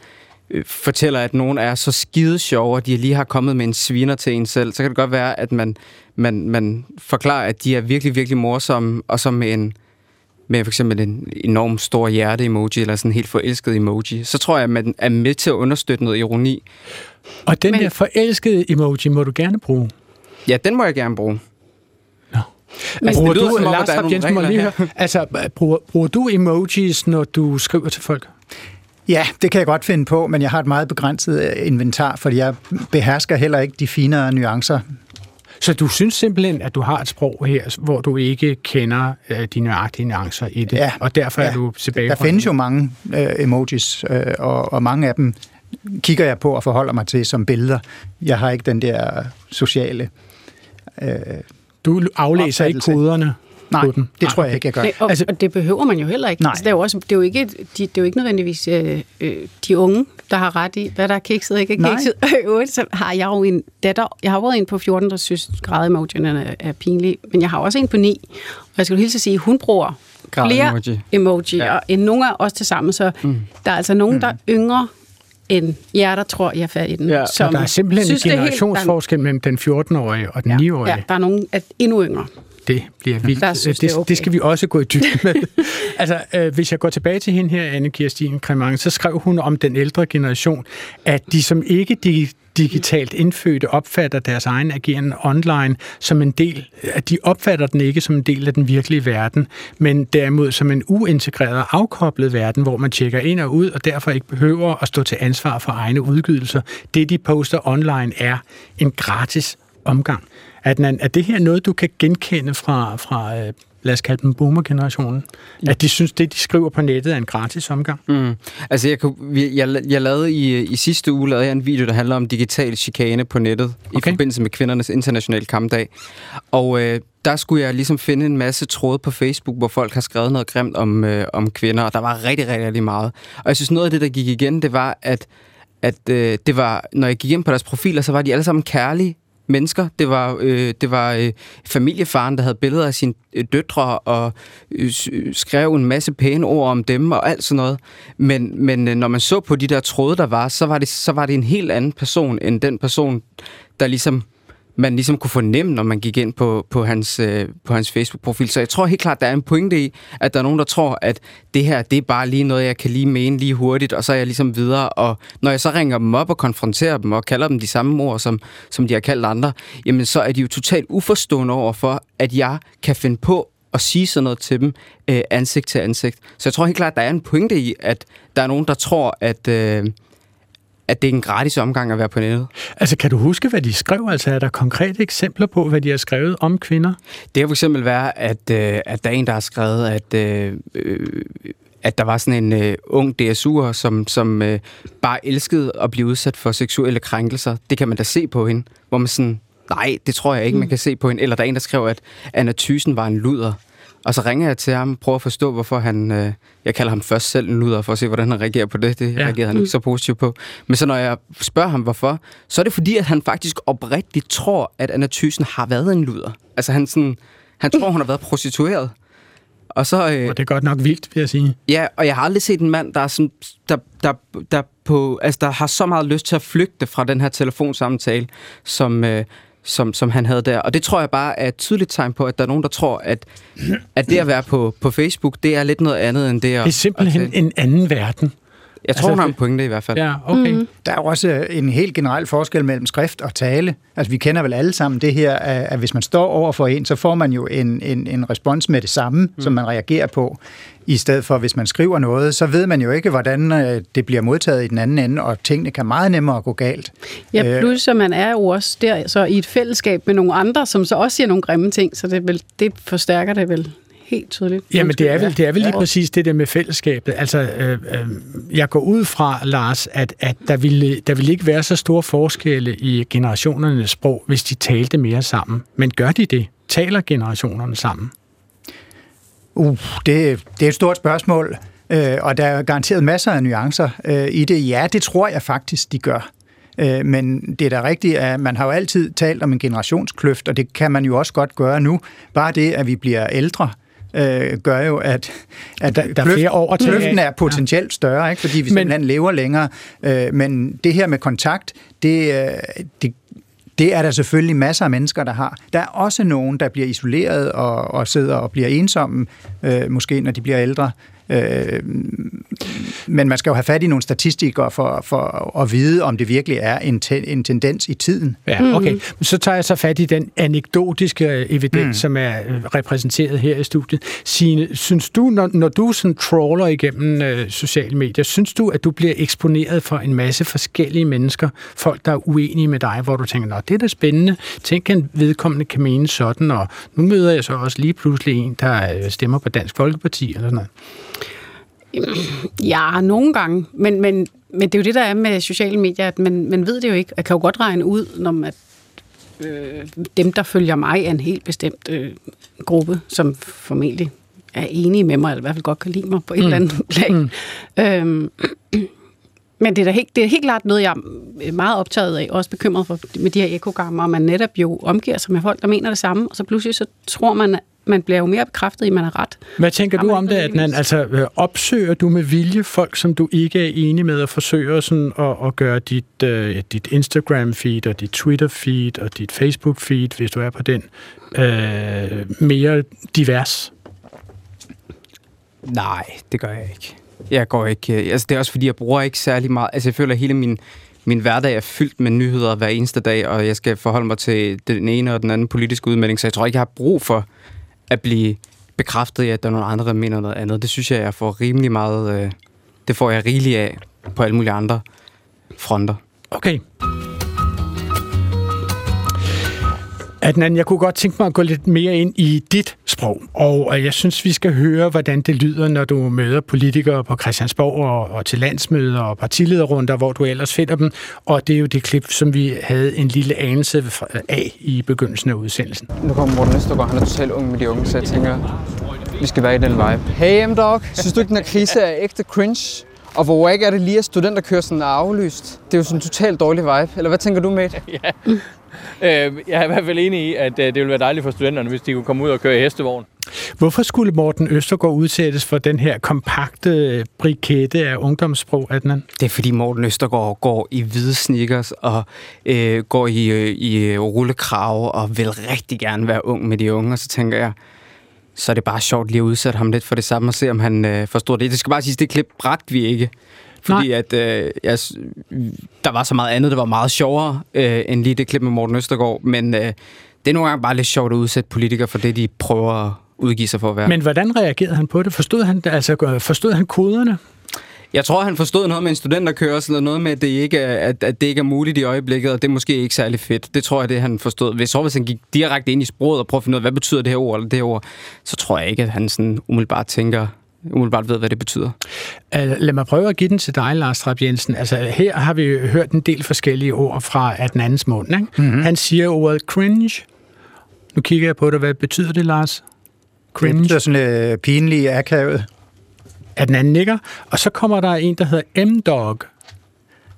øh, fortæller, at nogen er så skide sjove, og de lige har kommet med en sviner til en selv, så kan det godt være, at man, man, man forklarer, at de er virkelig, virkelig morsomme, og så med en, med for eksempel en enorm stor hjerte-emoji, eller sådan en helt forelsket emoji, så tror jeg, at man er med til at understøtte noget ironi. Og den Men- der forelskede emoji må du gerne bruge. Ja, den må jeg gerne bruge. Men- Bruger det lyder du, som om, Lars der er nogle Jensen, regler lige høre, altså, bruger, bruger du emojis, når du skriver til folk? Ja, det kan jeg godt finde på, men jeg har et meget begrænset øh, inventar, fordi jeg behersker heller ikke de finere nuancer. Så du synes simpelthen, at du har et sprog her, hvor du ikke kender øh, de nøjagtige nuancer i det, Ja. og derfor er Ja. du tilbage Der findes jo mange øh, emojis, øh, og, og mange af dem kigger jeg på og forholder mig til som billeder. Jeg har ikke den der sociale... Øh, Du aflæser ikke koderne nej, på dem. det tror jeg ikke, jeg gør. Nej, og, Altså- altså, og det behøver man jo heller ikke. Nej. Altså, det, er jo også, det, er jo ikke, de, det er jo ikke nødvendigvis øh, øh, de unge, der har ret i, hvad der er kikset og ikke er kikset. Øvrigt, så har jeg jo en datter, jeg har været en på 14, der synes græde-emojien er, er pinlig, men jeg har også en på 9, og jeg skal jo hilse at sige, hun bruger flere emoji, Ja. ja. end nogle af os til sammen, så mm. der er altså nogen, der er yngre end jer, der tror, jeg er fat i den. Ja, Så der er simpelthen synes, en er helt- generationsforskel mellem den 14-årige og den Ja, 9-årige. ja, der er nogen at endnu yngre. Det bliver vildt. Synes det, det er okay. det skal vi også gå i dybden med. altså, øh, hvis jeg går tilbage til hende her, anne Kirstine Kremang, så skrev hun om den ældre generation, at de som ikke de digitalt indfødte opfatter deres egen ageren online som en del, at de opfatter den ikke som en del af den virkelige verden, men derimod som en uintegreret og afkoblet verden, hvor man tjekker ind og ud, og derfor ikke behøver at stå til ansvar for egne udgydelser. Det, de poster online, er en gratis omgang. At, er det her noget, du kan genkende fra, fra øh, lad os kalde dem boomer-generationen? At de synes, det, de skriver på nettet, er en gratis omgang? Mm. Altså, jeg, kunne, jeg, jeg lavede i, i sidste uge lavede jeg en video, der handler om digital chikane på nettet okay. i forbindelse med kvindernes internationale kampdag. Og øh, der skulle jeg ligesom finde en masse tråde på Facebook, hvor folk har skrevet noget grimt om, øh, om kvinder, og der var rigtig, rigtig, rigtig meget. Og jeg synes, noget af det, der gik igen, det var, at, at øh, det var, når jeg gik ind på deres profiler, så var de alle sammen kærlige mennesker. Det var, øh, det var øh, familiefaren, der havde billeder af sine øh, døtre og øh, skrev en masse pæne ord om dem og alt sådan noget. Men, men øh, når man så på de der tråde, der var, så var, det, så var det en helt anden person end den person, der ligesom man ligesom kunne fornemme, når man gik ind på, på hans, øh, på hans Facebook-profil. Så jeg tror helt klart, der er en pointe i, at der er nogen, der tror, at det her, det er bare lige noget, jeg kan lige mene lige hurtigt, og så er jeg ligesom videre. Og når jeg så ringer dem op og konfronterer dem og kalder dem de samme ord, som, som de har kaldt andre, jamen så er de jo totalt uforstående over for, at jeg kan finde på at sige sådan noget til dem øh, ansigt til ansigt. Så jeg tror helt klart, der er en pointe i, at der er nogen, der tror, at... Øh, at det er en gratis omgang at være på nettet. Altså, kan du huske, hvad de skrev? Altså, er der konkrete eksempler på, hvad de har skrevet om kvinder? Det kan for eksempel være, at, øh, at der er en, der har skrevet, at, øh, øh, at der var sådan en øh, ung DSU'er, som, som øh, bare elskede at blive udsat for seksuelle krænkelser. Det kan man da se på hende, hvor man sådan, nej, det tror jeg ikke, man mm. kan se på hende. Eller der er en, der skrev, at Anna Thysen var en luder. Og så ringer jeg til ham prøver at forstå, hvorfor han... Øh, jeg kalder ham først selv en luder, for at se, hvordan han reagerer på det. Det ja. reagerer han ikke så positivt på. Men så når jeg spørger ham, hvorfor, så er det fordi, at han faktisk oprigtigt tror, at Anna Thyssen har været en luder. Altså han, sådan, han tror, hun har været prostitueret. Og så, øh, og det er godt nok vildt, vil jeg sige. Ja, og jeg har aldrig set en mand, der, er sådan, der, der, der, på, altså, der har så meget lyst til at flygte fra den her telefonsamtale, som, øh, som, som han havde der. Og det tror jeg bare er et tydeligt tegn på, at der er nogen, der tror, at, at det at være på, på Facebook, det er lidt noget andet end det at... Det er simpelthen at, en anden verden. Jeg tror, altså, hun har en pointe i hvert fald. Ja, okay. Mm. Der er jo også en helt generel forskel mellem skrift og tale. Altså, vi kender vel alle sammen det her, at hvis man står over for en, så får man jo en, en, en respons med det samme, mm. som man reagerer på. I stedet for, hvis man skriver noget, så ved man jo ikke, hvordan øh, det bliver modtaget i den anden ende, og tingene kan meget nemmere gå galt. Ja, øh, plus at man er jo også der så i et fællesskab med nogle andre, som så også siger nogle grimme ting, så det, vel, det forstærker det vel helt tydeligt. Jamen, det er vel, det er vel lige præcis det der med fællesskabet. Altså, øh, øh, jeg går ud fra, Lars, at, at der, ville, der ville ikke være så store forskelle i generationernes sprog, hvis de talte mere sammen. Men gør de det? Taler generationerne sammen? Uh, det, det er et stort spørgsmål, øh, og der er garanteret masser af nuancer øh, i det. Ja, det tror jeg faktisk, de gør. Øh, men det er da rigtigt, at man har jo altid talt om en generationskløft, og det kan man jo også godt gøre nu. Bare det, at vi bliver ældre, øh, gør jo, at, at der, der er flere år til. kløften er potentielt større, ikke? fordi vi men, simpelthen lever længere. Øh, men det her med kontakt, det, øh, det, det er der selvfølgelig masser af mennesker, der har. Der er også nogen, der bliver isoleret og, og sidder og bliver ensomme, øh, måske når de bliver ældre. Øh, men man skal jo have fat i nogle statistikere for, for at vide, om det virkelig er en, te, en tendens i tiden. Ja, okay. Mm. Så tager jeg så fat i den anekdotiske øh, evidens, mm. som er øh, repræsenteret her i studiet. Signe, synes du, når, når du sådan trawler igennem øh, sociale medier, synes du, at du bliver eksponeret for en masse forskellige mennesker, folk, der er uenige med dig, hvor du tænker, nå, det er da spændende. Tænk, at vedkommende kan mene sådan, og nu møder jeg så også lige pludselig en, der øh, stemmer på Dansk Folkeparti, eller sådan noget. Ja, nogle gange. Men, men, men det er jo det, der er med sociale medier, at man, man ved det jo ikke. Jeg kan jo godt regne ud, når man, øh, dem, der følger mig, er en helt bestemt øh, gruppe, som formentlig er enige med mig, eller i hvert fald godt kan lide mig på et mm. eller andet plan. Mm. Øhm, men det er, da helt, det er helt klart noget, jeg er meget optaget af, også bekymret for med de her ekogammer, og man netop jo omgiver sig med folk, der mener det samme, og så pludselig så tror man, man bliver jo mere bekræftet i, at man har ret. Hvad tænker du om det, Adnan? Altså, øh, opsøger du med vilje folk, som du ikke er enig med, og forsøger sådan at, at gøre dit, uh, dit Instagram-feed, og dit Twitter-feed, og dit Facebook-feed, hvis du er på den, uh, mere divers? Nej, det gør jeg ikke. Jeg går ikke... Altså, det er også fordi, jeg bruger ikke særlig meget... Altså, jeg føler, at hele min min hverdag er fyldt med nyheder hver eneste dag, og jeg skal forholde mig til den ene og den anden politiske udmelding, så jeg tror ikke, jeg har brug for at blive bekræftet i, at der er nogle andre, der mener noget andet. Det synes jeg, jeg får rimelig meget... Øh, det får jeg rigeligt af på alle mulige andre fronter. Okay. Adnan, jeg kunne godt tænke mig at gå lidt mere ind i dit sprog, og jeg synes, vi skal høre, hvordan det lyder, når du møder politikere på Christiansborg og, og til landsmøder og partilederrunder, hvor du ellers finder dem, og det er jo det klip, som vi havde en lille anelse af i begyndelsen af udsendelsen. Nu kommer Morten Østergaard, han er totalt ung med de unge, så jeg tænker, vi skal være i den vibe. Hey M-Dog, synes du ikke, den her krise er ægte cringe? Og hvor wack er det lige, at studenterkørselen er aflyst? Det er jo sådan en totalt dårlig vibe. Eller hvad tænker du, mate? ja. Øh, jeg er i hvert fald enig i, at øh, det ville være dejligt for studenterne, hvis de kunne komme ud og køre i hestevogn. Hvorfor skulle Morten Østergaard udsættes for den her kompakte brikette af ungdomssprog, Adnan? Det er fordi Morten Østergaard går i hvide sneakers og øh, går i, øh, i rullekrav og vil rigtig gerne være ung med de unge, og så tænker jeg, så er det bare sjovt lige at udsætte ham lidt for det samme og se, om han øh, forstår det. Det skal bare sige, det klip bragte vi ikke. Fordi Nej. at øh, jeg, der var så meget andet, der var meget sjovere øh, end lige det klip med Morten Østergaard. Men øh, det er nogle gange bare lidt sjovt at udsætte politikere for det, de prøver at udgive sig for at være. Men hvordan reagerede han på det? Forstod han, altså, forstod han koderne? Jeg tror, han forstod noget med en studenterkørsel, og noget med, at det, ikke er, at, at det ikke er muligt i øjeblikket, og det er måske ikke særlig fedt. Det tror jeg, det han forstod. Hvis, så, hvis han gik direkte ind i sproget og prøvede at finde ud af, hvad betyder det her ord eller det her ord, så tror jeg ikke, at han sådan umiddelbart tænker, umiddelbart ved, hvad det betyder. Uh, lad mig prøve at give den til dig, Lars Trapp Jensen. Altså, her har vi hørt en del forskellige ord fra at den andens mund. Ikke? Mm-hmm. Han siger ordet cringe. Nu kigger jeg på dig. Hvad betyder det, Lars? Cringe? Det betyder sådan uh, pinlig akavet at den anden nikker. Og så kommer der en, der hedder M-Dog.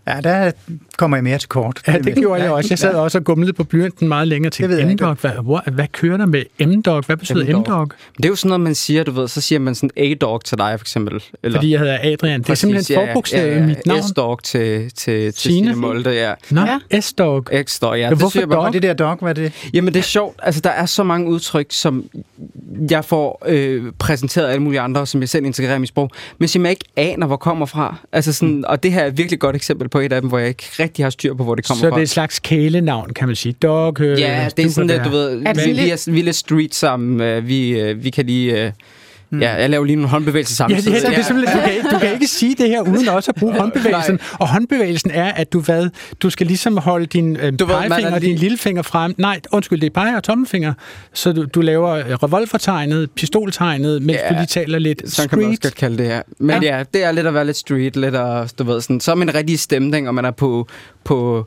Ja, der kommer jeg mere til kort. Ja, det gjorde jeg også. Jeg sad også og gumlede på blyanten meget længere til M-Dog. Hvad, hvad, hvad kører der med M-Dog? Hvad betyder M-Dog? Det er jo sådan noget, man siger, du ved, så siger man sådan A-Dog til dig, for eksempel. Eller, Fordi jeg hedder Adrian. Det er simpelthen ja, forbogstav ja, ja, i mit navn. S-Dog til, til, til Signe Molde, ja. Nå, ja. S-Dog. X-Dog, ja. Det Hvorfor siger dog? det der dog, hvad er det? Jamen, det er sjovt. Altså, der er så mange udtryk, som jeg får øh, præsenteret af alle mulige andre, som jeg selv integrerer i mit sprog, men som jeg ikke aner, hvor kommer fra. Altså sådan, mm. Og det her er et virkelig godt eksempel på et af dem, hvor jeg ikke rigtig har styr på, hvor det kommer så fra. Så det er et slags kælenavn, kan man sige. Dog, øh, ja, det er sådan lidt, du ved, vi, vi, er, vi er lidt street sammen. Øh, vi, øh, vi kan lige... Mm. Ja, jeg laver lige nogle håndbevægelser samtidig. Ja, det, det, det er simpelthen, du, kan ikke, du kan ikke sige det her, uden også at bruge håndbevægelsen. Og håndbevægelsen er, at du hvad? Du skal ligesom holde din øh, du pegefinger ved, og din lillefinger frem. Nej, undskyld, det er pege- og tommelfinger. Så du, du laver revolvertegnet, pistoltegnet, mens ja, du lige taler lidt street. kan man også godt kalde det her. Men ja. ja, det er lidt at være lidt street, lidt at, du ved, sådan, så er man en rigtig stemning, og man er på, på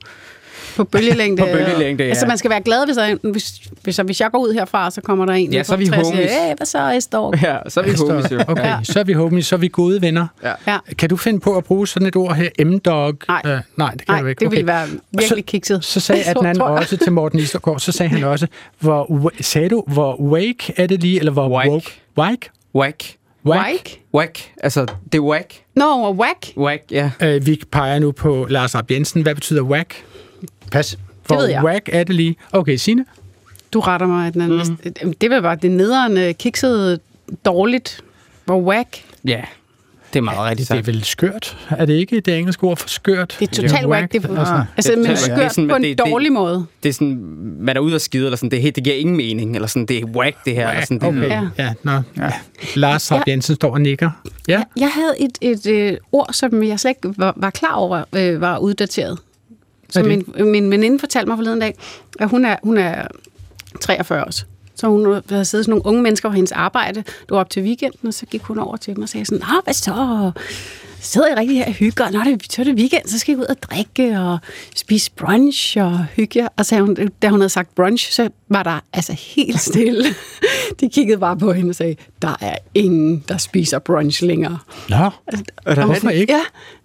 på bølgelængde. på bølgelængde, ja. Altså, man skal være glad, hvis, jeg, hvis, hvis, hvis jeg går ud herfra, så kommer der en. Ja, så er vi homies. Siger, hvad så, Estorp? Ja, så er vi homies, jo. Okay, ja. så er vi homies, så er vi gode venner. Ja. ja. Kan du finde på at bruge sådan et ord her, M-dog? Nej. Uh, nej, det kan nej, du ikke. det ville være virkelig kikset. Så, så sagde Adnan også til Morten Istergaard, så sagde han også, hvor, sagde du, hvor wake er det lige, eller hvor wake? woke? Wake? Wake. Whack? Whack. Altså, det er whack. Nå, no, whack? Whack, ja. Uh, vi peger nu på Lars Rapp Jensen. Hvad betyder whack? Pas. For det ved jeg. whack er det lige. Okay, Signe? Du retter mig. Den mm. Det var bare det nederen kiksede dårligt. Hvor whack. Ja, det er meget ja, rigtigt Det er vel skørt? Er det ikke det engelske ord for skørt? Det er totalt whack. Det er, altså, altså det, men skørt det sådan, på en det, dårlig det, måde. Det er sådan, man er ude og skide, eller sådan, det, det giver ingen mening, eller sådan, det er whack, det her. Whack. Eller sådan, det, okay. ja. ja, nå. Ja. Lars Rapp Jensen står og nikker. Ja. Jeg, jeg havde et, et, et øh, ord, som jeg slet ikke var, var klar over, øh, var uddateret. Som min, min veninde fortalte mig forleden dag, at hun er, hun er 43 år. Så hun havde siddet sådan nogle unge mennesker på hendes arbejde. Det var op til weekenden, og så gik hun over til mig og sagde sådan, Nå, hvad så? sidder I rigtig her og hygger, Nå, det, så er det weekend, så skal I ud og drikke og spise brunch og hygge jer. Og så hun, da hun havde sagt brunch, så var der altså helt stille. De kiggede bare på hende og sagde, der er ingen, der spiser brunch længere. Nå, er der hvorfor ikke? Ja.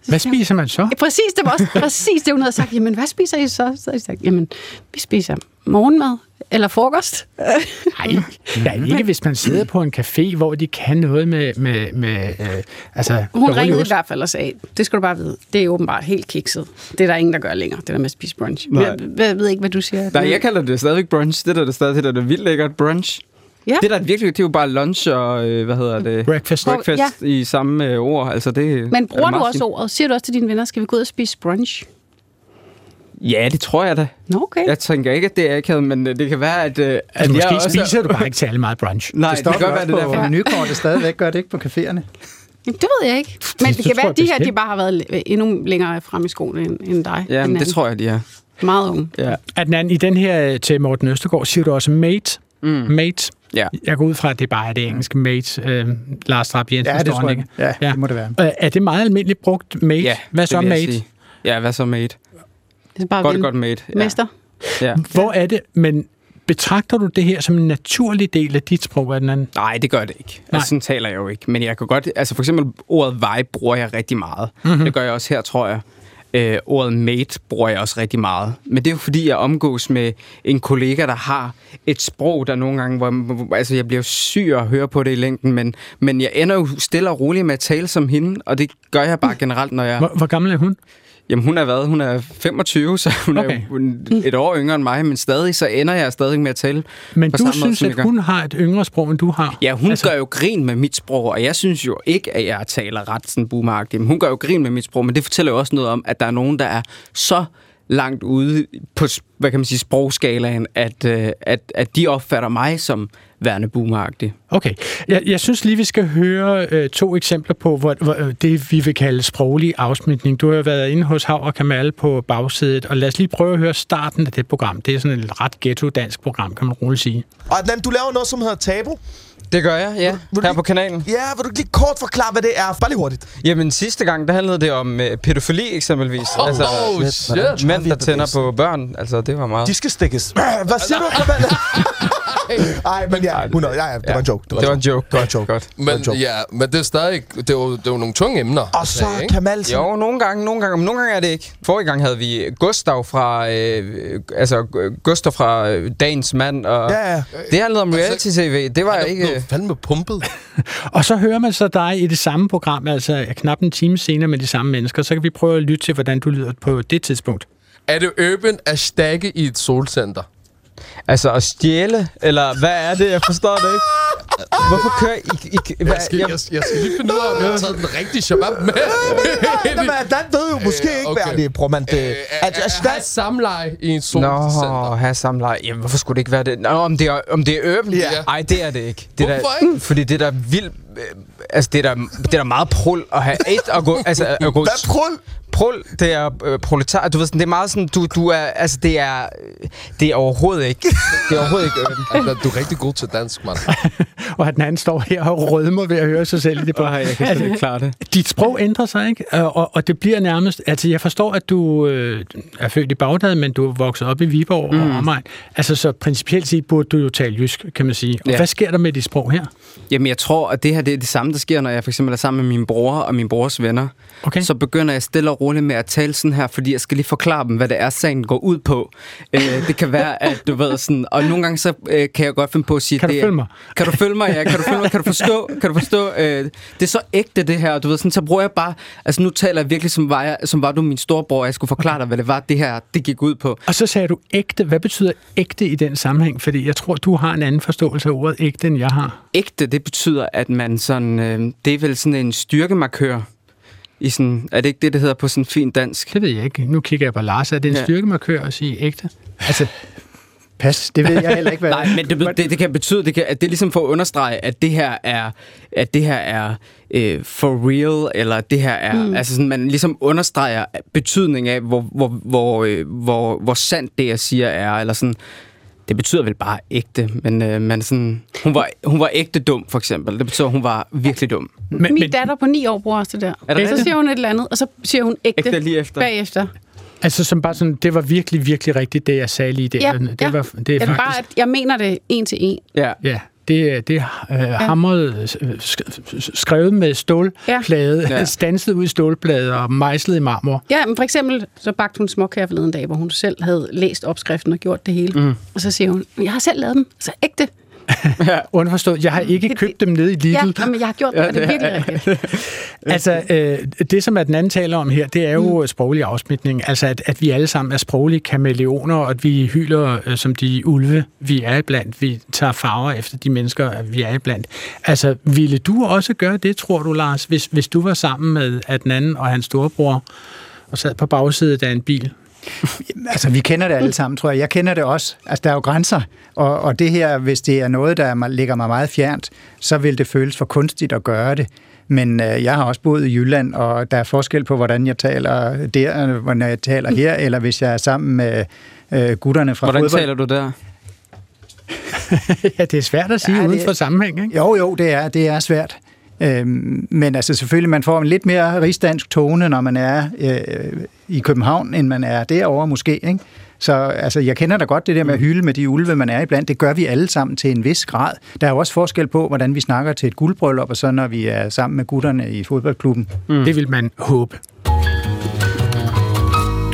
Hvad spiser man så? Ja, præcis, det var også præcis det, hun havde sagt. Jamen, hvad spiser I så? Så havde de sagt, jamen, vi spiser morgenmad, eller frokost. Nej, ja, ikke hvis man sidder på en café, hvor de kan noget med... med, med øh, altså, Hun ringede i hvert fald og sagde, det skal du bare vide, det er åbenbart helt kikset. Det er der ingen, der gør længere, det der med at spise brunch. Nej. Jeg, jeg ved ikke, hvad du siger. Nej, jeg kalder det stadigvæk brunch. Det der, det stadig, det der, det er vildt lækkert brunch. Ja. Det der er virkelig, det er jo bare lunch og, øh, hvad hedder det? Breakfast. Breakfast ja. i samme øh, ord. Altså, det Men bruger du også ordet? Siger du også til dine venner, skal vi gå ud og spise brunch? Ja, det tror jeg da. Nå, okay. Jeg tænker ikke, at det er akavet, men øh, det kan være, at... at altså, måske også... spiser du bare ikke særlig meget brunch. Nej, det, det kan godt være, det der. På nykortet stadigvæk gør det ikke på caféerne. Det ved jeg ikke. Men det, det kan være, at de her de bare har været endnu længere frem i skolen end, end dig. Ja, men det tror jeg, de er. Meget unge. Ja. Adnan, i den her øh, til Morten Østergaard siger du også mate. Mm. Mate. Ja. Jeg går ud fra, at det bare er det engelske mate. Øh, Lars Trapp Jensen Ja, det står tror jeg. ikke. Ja, Ja. det må det være. Øh, Er det meget almindeligt brugt mate? Ja, Hvad så mate? sige. Ja, hvad så mate? Det er bare Godt, godt mate. Ja. Mester. Ja. Hvor er det, men betragter du det her som en naturlig del af dit sprog, Adnan? Nej, det gør det ikke. Nej. Altså, sådan taler jeg jo ikke. Men jeg kan godt... Altså, for eksempel ordet vibe bruger jeg rigtig meget. Mhm. Mm-hmm. Det gør jeg også her, tror jeg. Øh, ordet mate bruger jeg også rigtig meget. Men det er jo fordi, jeg omgås med en kollega, der har et sprog, der nogle gange... Hvor, hvor, altså, jeg bliver jo syg at høre på det i længden, men, men jeg ender jo stille og roligt med at tale som hende, og det gør jeg bare generelt, når jeg... Hvor, hvor gammel er hun? Jamen, hun er hvad? Hun er 25, så hun okay. Er et år yngre end mig, men stadig så ender jeg stadig med at tale Men du måde, synes, jeg at hun har et yngre sprog, end du har? Ja, hun altså... gør jo grin med mit sprog, og jeg synes jo ikke, at jeg taler ret sådan boomeragtigt. Men hun gør jo grin med mit sprog, men det fortæller jo også noget om, at der er nogen, der er så langt ude på, hvad kan man sige, sprogskalaen, at, øh, at, at de opfatter mig som værende boomeragtig. Okay. Jeg, jeg synes lige, vi skal høre øh, to eksempler på hvor, hvor, øh, det, vi vil kalde sproglig afsmitning. Du har jo været inde hos Hav og Kamal på bagsædet, og lad os lige prøve at høre starten af det program. Det er sådan et ret ghetto-dansk program, kan man roligt sige. Og Adnan, du laver noget, som hedder Tabu. Det gør jeg, ja. Vil du Her lige- på kanalen. Ja, vil du lige kort forklare, hvad det er? Bare lige hurtigt. Jamen sidste gang, der handlede det om øh, pædofili eksempelvis. altså, Oh, shit. mænd, der tænder på børn. Altså, det var meget... De skal stikkes. Hvad siger du, Kamal? Ej, men ja, 100. Ja, ja, det var en joke. Det var en joke. Det var en joke. Godt. Det var en Men, joke. ja, men det er stadig... Det er jo, det jo nogle tunge emner. Og så Kamal sådan, Jo, nogle gange, nogle gange, men nogle gange er det ikke. Forrige gang havde vi Gustav fra, øh, altså Gustav fra øh, Dagens Mand, og Ja, ja. det handlede om reality-tv. Det var Det ikke... er fandme pumpet. Og så hører man så dig i det samme program, altså knap en time senere med de samme mennesker. Så kan vi prøve at lytte til, hvordan du lyder på det tidspunkt. Er det urban at stakke i et solcenter? Altså at stjæle, eller hvad er det? Jeg forstår det ikke. Hvorfor kører I... I, I hvad, Jeg skal, jeg, jeg skal lige finde ud af, om jeg har taget den rigtige shabab med. Nå, men Dan ved jo måske Øh, ikke, okay. hvad det er, bror, man. Det, Øh, at, at, at have samleje i en solcenter. Nå, have samleje. Jamen, hvorfor skulle det ikke være det? Nå, om det er, om det er urban? Ja. Ej, det er det ikke. Det er Hvorfor der, ikke? Fordi det er der vildt... øh, Altså, det er der, det er der meget prul at have et at gå... Altså, at gå hvad prul? Prul, det er øh, proletar. Du ved sådan, det er meget sådan, du, du er, altså det er, det er overhovedet ikke, det er overhovedet ikke urban. Altså, du er rigtig god til dansk, mand. Og at den anden står her og rødmer ved at høre sig selv i det program. jeg kan ikke klare det. Dit sprog ændrer sig, ikke? Og, og, og det bliver nærmest... Altså, jeg forstår, at du øh, er født i Bagdad, men du er vokset op i Viborg mm. og omegn. Altså, så principielt set burde du jo tale jysk, kan man sige. Og Ja. hvad sker der med dit sprog her? Jamen, jeg tror, at det her det er det samme, der sker, når jeg for eksempel er sammen med min bror og min brors venner. Okay. Så begynder jeg stille og roligt med at tale sådan her, fordi jeg skal lige forklare dem, hvad det er, sagen går ud på. Øh, det kan være, at du ved sådan... Og nogle gange så øh, kan jeg godt finde på at sige... Kan du det følge mig? Kan du følge mig, ja? Kan du følge mig? Kan du forstå? Kan du forstå? Øh, det er så ægte, det her. og Du ved, sådan, så bruger jeg bare... Altså, nu taler jeg virkelig, som var, jeg, som var du min storebror, og jeg skulle forklare dig, hvad det var, det her, det gik ud på. Og så sagde du ægte. Hvad betyder ægte i den sammenhæng? Fordi jeg tror, du har en anden forståelse af ordet ægte, end jeg har. Ægte, det betyder, at man sådan... Øh, det er vel sådan en styrkemarkør. I sådan, er det ikke det, det hedder på sådan fint dansk? Det ved jeg ikke. Nu kigger jeg på Lars. Er det en Ja. styrkemarkør at sige ægte? Altså, Pas, det ved jeg heller ikke, hvad Nej, men det, det, det kan betyde, det, kan, at det er ligesom for at understrege, at det her er, at det her er øh, for real, eller det her er, mm. altså sådan, man ligesom understreger betydningen af, hvor, hvor, hvor, øh, hvor, hvor sandt det, jeg siger, er, eller sådan, det betyder vel bare ægte, men, øh, men sådan, hun, var, hun var ægte dum, for eksempel. Det betyder, hun var virkelig dum. men, Min men, datter på ni år bruger også det der. Er det så siger hun et eller andet, og så siger hun ægte, Ægte lige efter. bagefter. altså som bare sådan, det var virkelig, virkelig rigtigt, det jeg sagde lige der. Ja, det, ja. var, det er Det er faktisk... bare, at jeg mener det en til en. Ja. Ja, det, det er øh, øh, sk- skrevet med stålplade, ja. Ja. stanset ud i stålplade og mejslet i marmor. Ja, men for eksempel, så bagte hun småkager forleden dag, hvor hun selv havde læst opskriften og gjort det hele. Mm. Og så siger hun, jeg har selv lavet dem. Så ægte. Underforstået, jeg har ikke Det- købt dem nede i Lidl. Ja, jamen, jeg har gjort det, og det er virkelig rigtigt. Altså, øh, det som den anden taler om her, det er jo mm. sproglig afsmitning. Altså, at, at vi alle sammen er sproglige kameleoner, og at vi hylder øh, som de ulve, vi er iblandt. Vi tager farver efter de mennesker, vi er iblandt. Altså, ville du også gøre det, tror du, Lars, hvis, hvis du var sammen med Adnan og hans storebror, og sad på bagsædet af en bil? Altså, vi kender det alle sammen, tror jeg. Jeg kender det også. Altså, der er jo grænser. Og, og det her, hvis det er noget, der er- ligger mig meget fjernt, så vil det føles for kunstigt at gøre det. Men øh, jeg har også boet i Jylland, og der er forskel på, hvordan jeg taler der, hvordan jeg taler her, eller hvis jeg er sammen med øh, gutterne fra Hvordan fodbold. taler du der? ja, det er svært at sige Ja, uden for sammenhæng, ikke? Jo, jo, det er, det er svært. Øhm, men altså selvfølgelig, man får en lidt mere rigsdansk tone, når man er øh, i København, end man er derovre måske. Ikke? Så altså, jeg kender da godt det der med at hylde med de ulve, man er iblandt. Det gør vi alle sammen til en vis grad. Der er jo også forskel på, hvordan vi snakker til et guldbryllup, og så når vi er sammen med gutterne i fodboldklubben. Mm. Det vil man håbe.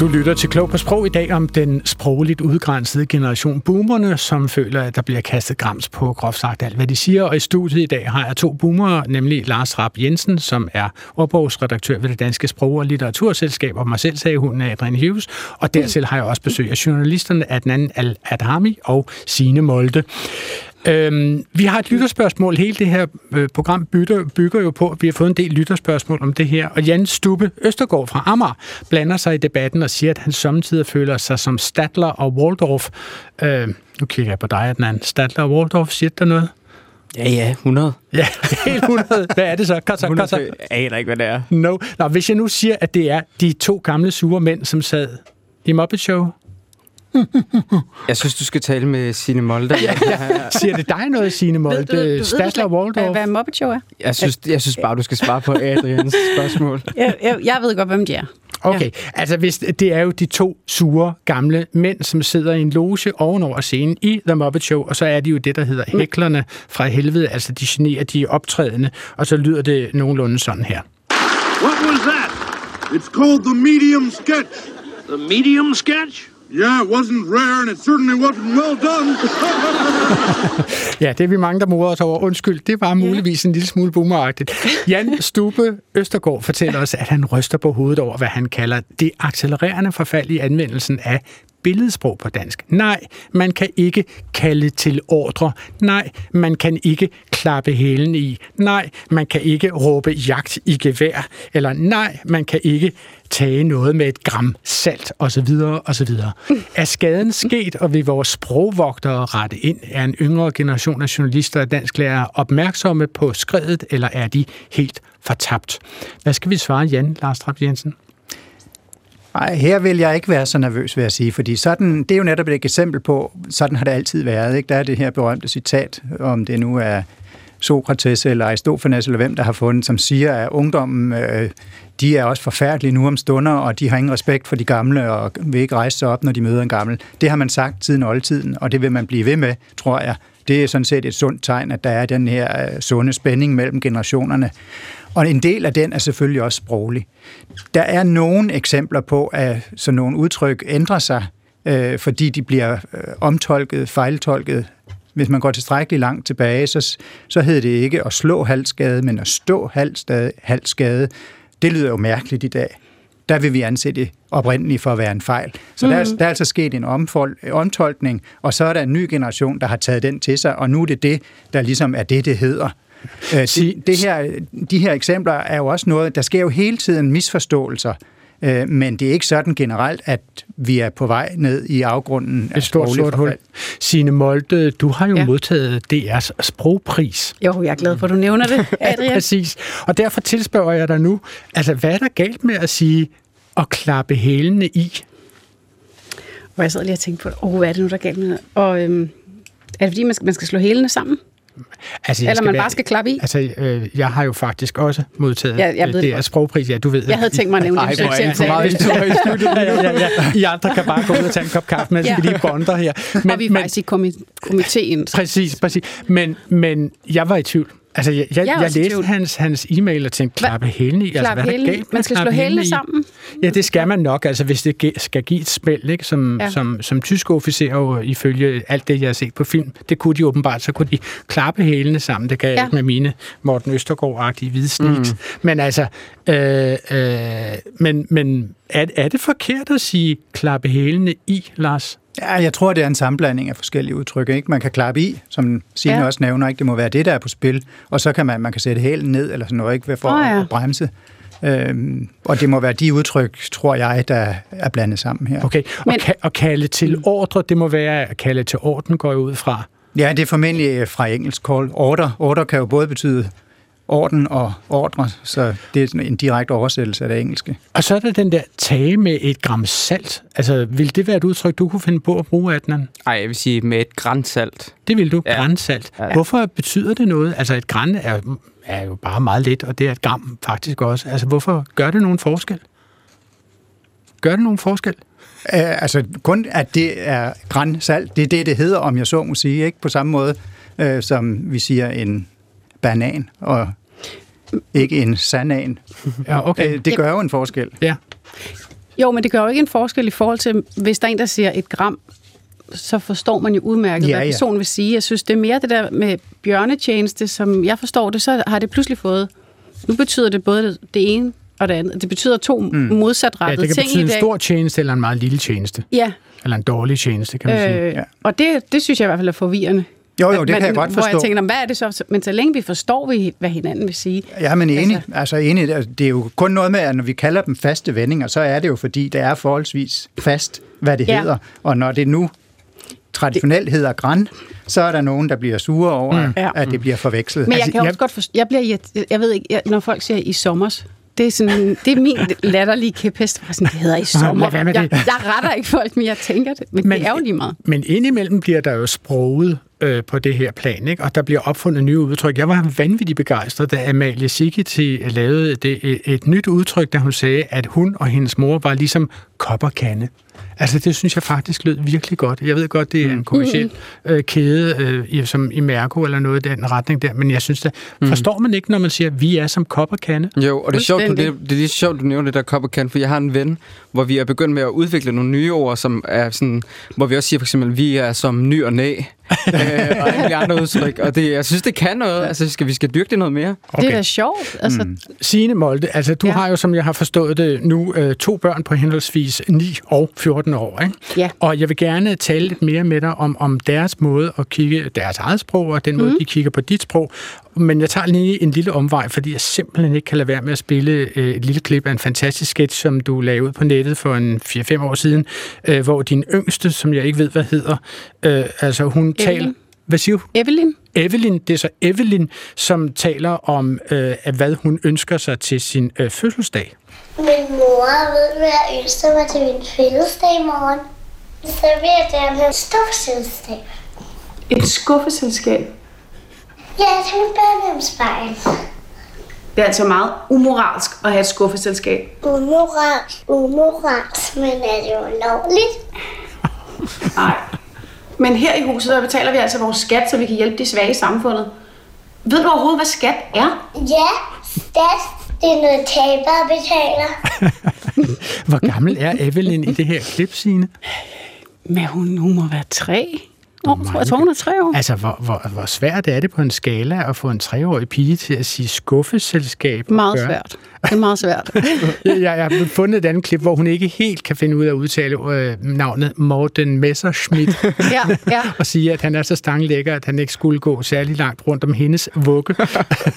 Du lytter til Klog på Sprog i dag om den sprogligt udgrænsede generation boomerne, som føler, at der bliver kastet grams på groft sagt alt, hvad de siger. Og i studiet i dag har jeg to boomere, nemlig Lars Rapp Jensen, som er ordbogsredaktør ved det Danske Sprog- og Litteraturselskab, og mig selv sagde hun er Adrian Hughes. Og dertil har jeg også besøg af journalisterne Adnan Al-Adhami og Sine Molde. Øhm, vi har et lytterspørgsmål. Hele det her øh, program bygger, bygger jo på, at vi har fået en del lytterspørgsmål om det her. Og Jan Stubbe Østergaard fra Amager blander sig i debatten og siger, at han samtidig føler sig som Stadler og Waldorf. Øh, nu kigger jeg på dig, Adnan. Stadler og Waldorf, siger der noget? Ja, ja, 100. Ja, helt 100. Hvad er det så? Kom så, kom så. Jeg aner ikke, hvad det er. No. Nå, hvis jeg nu siger, at det er de to gamle sure mænd, som sad i Muppet Show, Jeg synes, du skal tale med Signe Molde. ja, siger det dig noget, Signe Molde? Stadler og hvad, Waldorf? hvad Muppet Show er? Jeg synes, jeg synes bare, du skal svare på Adrians spørgsmål. Jeg, jeg, jeg ved godt, hvem de er. Okay, ja. altså hvis, det er jo de to sure gamle mænd, som sidder i en loge ovenover scenen i The Muppet Show, og så er de jo det, der hedder hæklerne fra helvede, altså de generer de optrædende, og så lyder det nogenlunde sådan her. What was that? It's called the medium sketch. The medium sketch? Yeah, it wasn't rare, and it certainly wasn't well done. Ja, det er vi mange, der morer os over. Undskyld, det var muligvis en lille smule boomeragtigt. Jan Stube Østergaard fortæller os, at han ryster på hovedet over, hvad han kalder det accelererende forfald i anvendelsen af billedsprog på dansk. Nej, man kan ikke kalde til ordre. Nej, man kan ikke klappe hælen i. Nej, man kan ikke råbe jagt i gevær. Eller nej, man kan ikke tage noget med et gram salt osv. osv. Er skaden sket, og vil vores sprogvogtere rette ind? Er en yngre generation af journalister og dansklærere opmærksomme på skredet, eller er de helt fortabt? Hvad skal vi svare, Jan Lars Trapp Jensen? Nej, her vil jeg ikke være så nervøs, vil jeg sige, fordi sådan, det er jo netop et eksempel på, sådan har det altid været. Ikke? Der er det her berømte citat, om det nu er Sokrates eller Aristofanes eller hvem, der har fundet, som siger, at ungdommen, øh, de er også forfærdelige nu om stunder, og de har ingen respekt for de gamle, og vil ikke rejse sig op, når de møder en gammel. Det har man sagt siden oldtiden, og det vil man blive ved med, tror jeg. Det er sådan set et sundt tegn, at der er den her øh, sunde spænding mellem generationerne. Og en del af den er selvfølgelig også sproglig. Der er nogle eksempler på, at sådan nogle udtryk ændrer sig, øh, fordi de bliver øh, omtolket, fejltolket. Hvis man går tilstrækkeligt langt tilbage, så, så hed det ikke at slå halvskade, men at stå halvskade. halvskade. Det lyder jo mærkeligt i dag. Der vil vi anse det oprindeligt for at være en fejl. Så mm. der, er, der er altså sket en omfold, omtolkning, og så er der en ny generation, der har taget den til sig, og nu er det det, der ligesom er det, det hedder. Øh, det, det her, de her eksempler er jo også noget, der sker jo hele tiden misforståelser, øh, men det er ikke sådan generelt, at vi er på vej ned i afgrunden af Et stort sort hul. Signe Molde, du har jo ja. Modtaget DR's sprogpris. Jo, jeg er glad for, at du nævner det, Adrian. Præcis. Og derfor tilspørger jeg dig nu, altså hvad er der galt med at sige at klappe hælene i? Hvor jeg sad lige og tænkte på, åh, hvad er det nu, der er galt med det? Og øhm, er det fordi, man skal, man skal slå hælene sammen? Altså, jeg Eller man være- bare skal klappe i? Altså, øh, jeg har jo faktisk også modtaget Ja, jeg ved øh, det DR's godt. sprogpris. Ja, du ved Jeg havde tænkt mig at nævne det, hvis du ikke selv sagde det. ja, ja, ja. I andre kan bare gå ud og tage en kop kaffe, mens Ja. vi lige bonder her. Men, og vi er faktisk i komi- komiteen. Præcis, præcis. Men, men jeg var i tvivl. Altså, jeg, jeg, Jeg jeg, læste hans, hans e-mail og tænkte, klappe hælene i. Altså, Klappe hvad hælene galt Man skal slå hælene sammen. Ja, det skal man nok, altså hvis det skal give et spæld, ikke? Som, Ja. ja. som, som tyske officerer jo ifølge alt det, jeg har set på film, det kunne de åbenbart, så kunne de klappe hælene sammen. Det kan jeg Ja. ikke med mine Morten Østergaard-agtige hvide sneaks. Mm. Men altså, øh, øh, men, men er, er det forkert at sige klappe hælene i, Lars? Ja, jeg tror, det er en sammenblanding af forskellige udtryk. Ikke? Man kan klappe i, som Signe Ja. også nævner, ikke? det må være det, der er på spil. Og så kan man, man kan sætte hælen ned, eller sådan noget, ikke? for oh, ja. at bremse. Øhm, og det må være de udtryk, tror jeg, der er blandet sammen her. Okay, og, Men- ka- og kalde til ordre, det må være at kalde til orden, går jeg ud fra. Ja, det er formentlig fra engelsk call order. Order kan jo både betyde orden og ordre, så det er en direkte oversættelse af det engelske. Og så er der den der tage med et gram salt. Altså, vil det være et udtryk, du kunne finde på at bruge, Adnan? Nej, jeg vil sige med et grænsalt. Det vil du, Ja. grænsalt. Ja. Hvorfor betyder det noget? Altså, et græn er, er jo bare meget let, og det er et gram faktisk også. Altså, hvorfor gør det nogen forskel? Gør det nogen forskel? Uh, altså kun at det er grænsalt, det er det, det hedder, om jeg så må sige, ikke på samme måde, uh, som vi siger en banan, og ikke en sanan. Ja, okay. Uh, det gør jo en forskel. Ja. Jo, men det gør jo ikke en forskel i forhold til, hvis der er en, der siger et gram, så forstår man jo udmærket, Ja, ja, hvad ja. personen vil sige. Jeg synes, det er mere det der med bjørnetjeneste, som jeg forstår det, så har det pludselig fået... Nu betyder det både det ene og det andet. Det betyder to mm. Ja, modsatrettede det kan ting betyde i en dag. stor tjeneste eller en meget lille tjeneste. Ja, Eller en dårlig tjeneste, kan man sige. øh, og det, det synes jeg i hvert fald er forvirrende. Jo, jo, det man- kan jeg godt Hvor jeg forstå. tænker, "Nå, hvad er det så? Men så længe vi forstår, vi- hvad hinanden vil sige. Ja, men enig. Altså, altså enig. Altså, Det er jo kun noget med, at når vi kalder dem faste vendinger, så er det jo fordi, det er forholdsvis fast, hvad det Ja. hedder. Og når det nu traditionelt hedder græn, så er der nogen, der bliver sure over, mm. At det bliver forvekslet. Men jeg kan også godt forstå, jeg bliver, irrit- jeg ved ikke, jeg, når folk siger i sommers, det er, sådan, det er min latterlige kæphest. Sådan, det hedder i sommer. Jeg, jeg retter ikke folk, men jeg tænker det. Men, men det er jo lige meget. Men indimellem bliver der jo sproget øh, på det her plan, ikke? og der bliver opfundet nye udtryk. Jeg var vanvittigt begejstret, da Amalie Sigeti øh, lavede det, et, et nyt udtryk, da hun sagde, at hun og hendes mor var ligesom kop og kande. Altså, det synes jeg faktisk lød virkelig godt. Jeg ved godt, det er en kommersiel øh, kæde, øh, i- som i Mærko eller noget i den retning der, men jeg synes da, mm. forstår man ikke, når man siger, at vi er som kop og kande? Jo, og det er, sjovt, du, det, det er lige sjovt, du nævner det der kop og kan, for jeg har en ven, hvor vi er begyndt med at udvikle nogle nye ord, som er sådan, hvor vi også siger for eksempel, vi er som ny og næ, øh, og alle andre udtryk, og det, jeg synes, det kan noget, altså skal, vi skal dyrke det noget mere. Okay. Det er da sjovt. Altså, mm. Signe Molde, altså du ja. Ja. har jo, som jeg har forstået det nu, øh, to børn på henholdsvis 9 og 14 år. Ikke? Ja. Og jeg vil gerne tale lidt mere med dig om, om deres måde at kigge, deres eget sprog, og den måde, mm. de kigger på dit sprog. Men jeg tager lige en lille omvej, fordi jeg simpelthen ikke kan lade være med at spille øh, et lille klip af en fantastisk sketch, som du lagde ud på nettet for en 4-5 år siden, øh, hvor din yngste, som jeg ikke ved, hvad hedder, øh, altså hun taler... Hvad siger du? Evelyn? Evelyn, det er så Evelyn, som taler om, øh, hvad hun ønsker sig til sin øh, fødselsdag. Min mor ved, hvad jeg ønsker mig til min fødselsdag i morgen. Så vil jeg gerne have et stofselskab. Et skuffeselskab. Ja, til min børnehjemsbarn. Det er altså meget umoralsk at have et skuffeselskab. Umoralsk, umoralsk, men er det ulovligt? Nej. Men her i huset, der betaler vi altså vores skat, så vi kan hjælpe de svage i samfundet. Ved du overhovedet, hvad skat er? Ja, stat, det er noget tabere betaler. Hvor gammel er Evelyn i det her klip, Signe? Men hun, hun må være tre år, tror jeg. Tror, hun er tre år. Altså, hvor, hvor, hvor svært er det på en skala at få en treårig pige til at sige skuffeselskab? Meget gøre- svært. Det er meget svært. jeg, jeg har fundet et andet klip, hvor hun ikke helt kan finde ud af at udtale øh, navnet Morten Messerschmidt. ja, ja. og sige, at han er så stanglækker, at han ikke skulle gå særlig langt rundt om hendes vugge.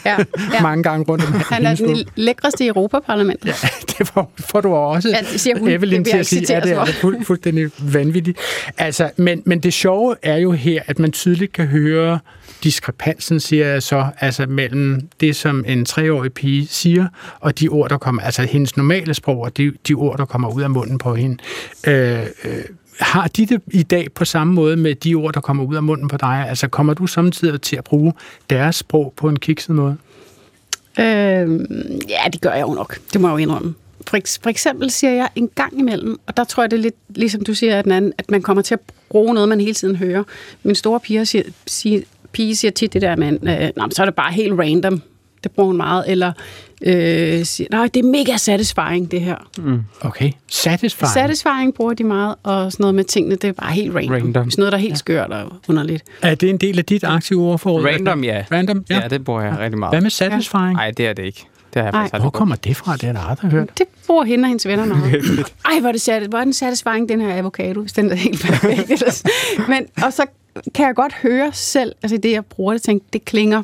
Ja, ja. Mange gange rundt om Han er den lækreste i Europaparlamentet. Ja. det får, får du også Ja, det siger hun. Evelyn Det til at sige, ja, det er fuld, fuldstændig vanvittigt. Altså, men, men det sjove er jo her, at man tydeligt kan høre diskrepansen, siger jeg så, altså mellem det, som en treårig pige siger, og de ord, der kommer, altså hendes normale sprog, og de, de ord, der kommer ud af munden på hende. Øh, øh, har de det i dag på samme måde med de ord, der kommer ud af munden på dig? Altså, kommer du samtidig til at bruge deres sprog på en kikset måde? Øh, ja, det gør jeg jo nok. Det må jeg jo indrømme. For, eks- for eksempel siger jeg en gang imellem, og der tror jeg, det er lidt ligesom du siger, at, den anden, at man kommer til at bruge noget, man hele tiden hører. Min store pige siger, siger, pige siger tit det der med, øh, "Nå, men så er det bare helt random. Det bruger hun meget. Eller øh, siger, nej, det er mega satisfying, det her. Mm. Okay. Satisfying. Satisfying bruger de meget, og sådan noget med tingene, det er bare helt random. Random. Sådan noget, der er helt skørt og underligt. Er det en del af dit aktive ordforråd? Random, ja. Random, ja. Ja, det bruger jeg rigtig meget. Hvad med satisfying? Nej, det er det ikke. Det har jeg Ej. Hvor kommer det fra? Det har jeg aldrig hørt. Det bruger hende og hendes venner meget. Ej, hvor er, det sat, hvor er den satisfying, den her avocado, hvis den er helt perfekt. Men, og så kan jeg godt høre selv, altså det jeg bruger det, tænke, det klinger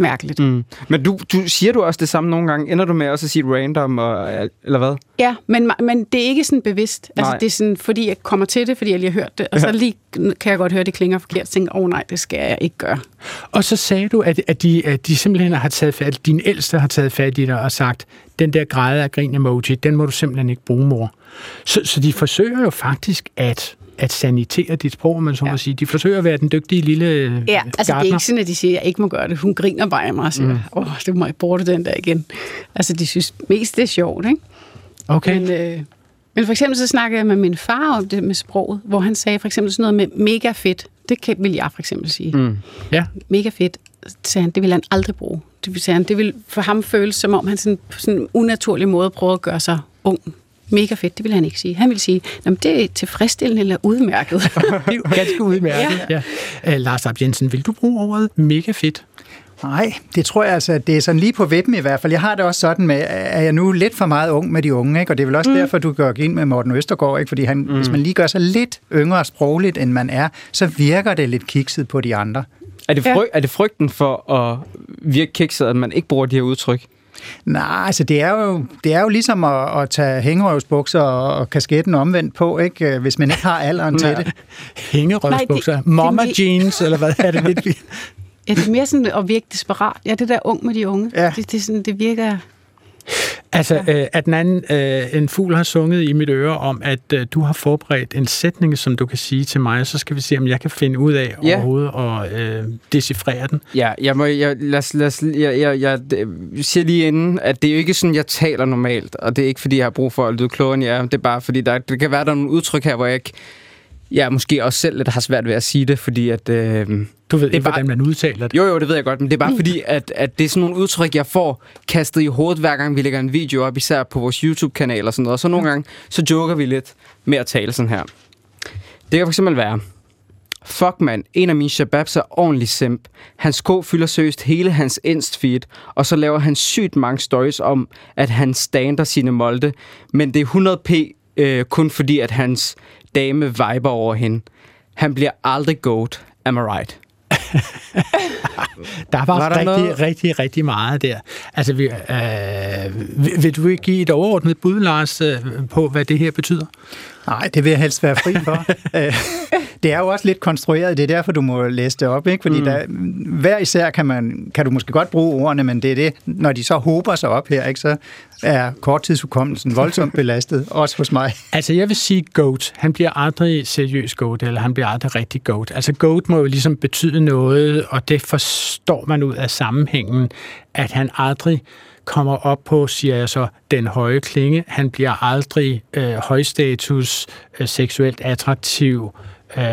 mærkeligt. Mm. Men du, du siger du også det samme nogle gange? Ender du med også at sige random, og, eller hvad? Ja, men, men det er ikke sådan bevidst. Altså, Nej. det er sådan, fordi jeg kommer til det, fordi jeg lige har hørt det, og så Ja. lige kan jeg godt høre, at det klinger forkert, og tænker, åh oh, nej, det skal jeg ikke gøre. Og så sagde du, at, at, de, at de simpelthen har taget fat, at din ældste har taget fat i dig og sagt, den der græde af grin emoji, den må du simpelthen ikke bruge, mor. Så, så de forsøger jo faktisk at at sanitere dit sprog, man så må sige. De forsøger at være den dygtige lille Ja, altså det er ikke sådan, at de siger, at jeg ikke må gøre det. Hun griner bare af mig og siger, åh, mm. oh, det må jeg bruge den der igen. Altså, de synes mest, det er sjovt, ikke? Okay. Men, øh, men for eksempel så snakkede jeg med min far om det med sproget, hvor han sagde for eksempel sådan noget med mega fedt. Det kan, vil jeg for eksempel sige. Mm. Ja. Mega fedt, så sagde han, det vil han aldrig bruge. Det vil, sagde han, det vil for ham føles, som om han sådan, på sådan en unaturlig måde prøver at gøre sig ung. Mega fedt, det vil han ikke sige. Han vil sige, "Nå, men det er tilfredsstillende eller udmærket. det er jo ganske udmærket. ja. Ja. Uh, Lars Ab Jensen, vil du bruge ordet mega fedt? Nej, det tror jeg altså, det er sådan lige på vippen i hvert fald. Jeg har det også sådan med, er jeg nu lidt for meget ung med de unge, ikke? og det er vel også mm. derfor, du går ind med Morten Østergaard, ikke? fordi han, mm. hvis man lige gør sig lidt yngre sprogligt, end man er, så virker det lidt kikset på de andre. Er det, fry- er det frygten for at virke kikset, at man ikke bruger de her udtryk? Nej, altså det er jo, det er jo ligesom at, at tage hængerøvsbukser og, og kasketten omvendt på, ikke? hvis man ikke har alderen til det. Hængerøvsbukser, Nej, det- mama det- jeans, eller hvad er det lidt? ja, det er mere sådan at virke desperat. Ja, det der ung med de unge. Ja. Det, det, er sådan, det virker... Altså, øh, at den anden, øh, en fugl har sunget i mit øre om, at øh, du har forberedt en sætning, som du kan sige til mig, så skal vi se, om jeg kan finde ud af Ja. overhovedet og øh, decifrere den. Ja, jeg, må, jeg, lad, os- lad, os- jeg, jeg, jeg, jeg siger lige inden, at det er jo ikke sådan, jeg taler normalt, og det er ikke, fordi jeg har brug for at lyde klogere end jeg er. Det er bare, fordi der, det kan være, der er nogle udtryk her, hvor jeg ikke, jeg måske også selv lidt har svært ved at sige det, fordi at... Øh, Du ved det ikke, hvordan man udtaler det. Jo, jo, det ved jeg godt, men det er bare fordi, at, at det er sådan nogle udtryk, jeg får kastet i hovedet, hver gang vi lægger en video op, især på vores YouTube-kanal og sådan noget. Og så nogle gange, så joker vi lidt med at tale sådan her. Det kan eksempel være, Fuck mand, en af mine shababs er ordentlig simp. Hans ko fylder seriøst hele hans Inst-feed, og så laver han sygt mange stories om, at han stander sine molde. Men det er 100p øh, kun fordi, at hans dame viber over hende. Han bliver aldrig goat. Am I right? Der var, Var der rigtig, noget? rigtig, rigtig meget der. Altså, vi, øh, vil, vil du ikke give et overordnet bud, Lars, øh, på, hvad det her betyder? Nej, det vil jeg helst være fri for. Øh, det er jo også lidt konstrueret, det er derfor, du må læse det op, ikke? fordi mm. der, hver især kan, man, kan du måske godt bruge ordene, men det er det, når de så hober sig op her, ikke? så er korttidshukommelsen voldsomt belastet, også hos mig. Altså, jeg vil sige goat. Han bliver aldrig seriøs goat, eller han bliver aldrig rigtig goat. Altså, goat må jo ligesom betyde noget, og det forstår man ud af sammenhængen, at han aldrig kommer op på, siger jeg så, den høje klinge. Han bliver aldrig øh, højstatus, øh, seksuelt attraktiv, øh,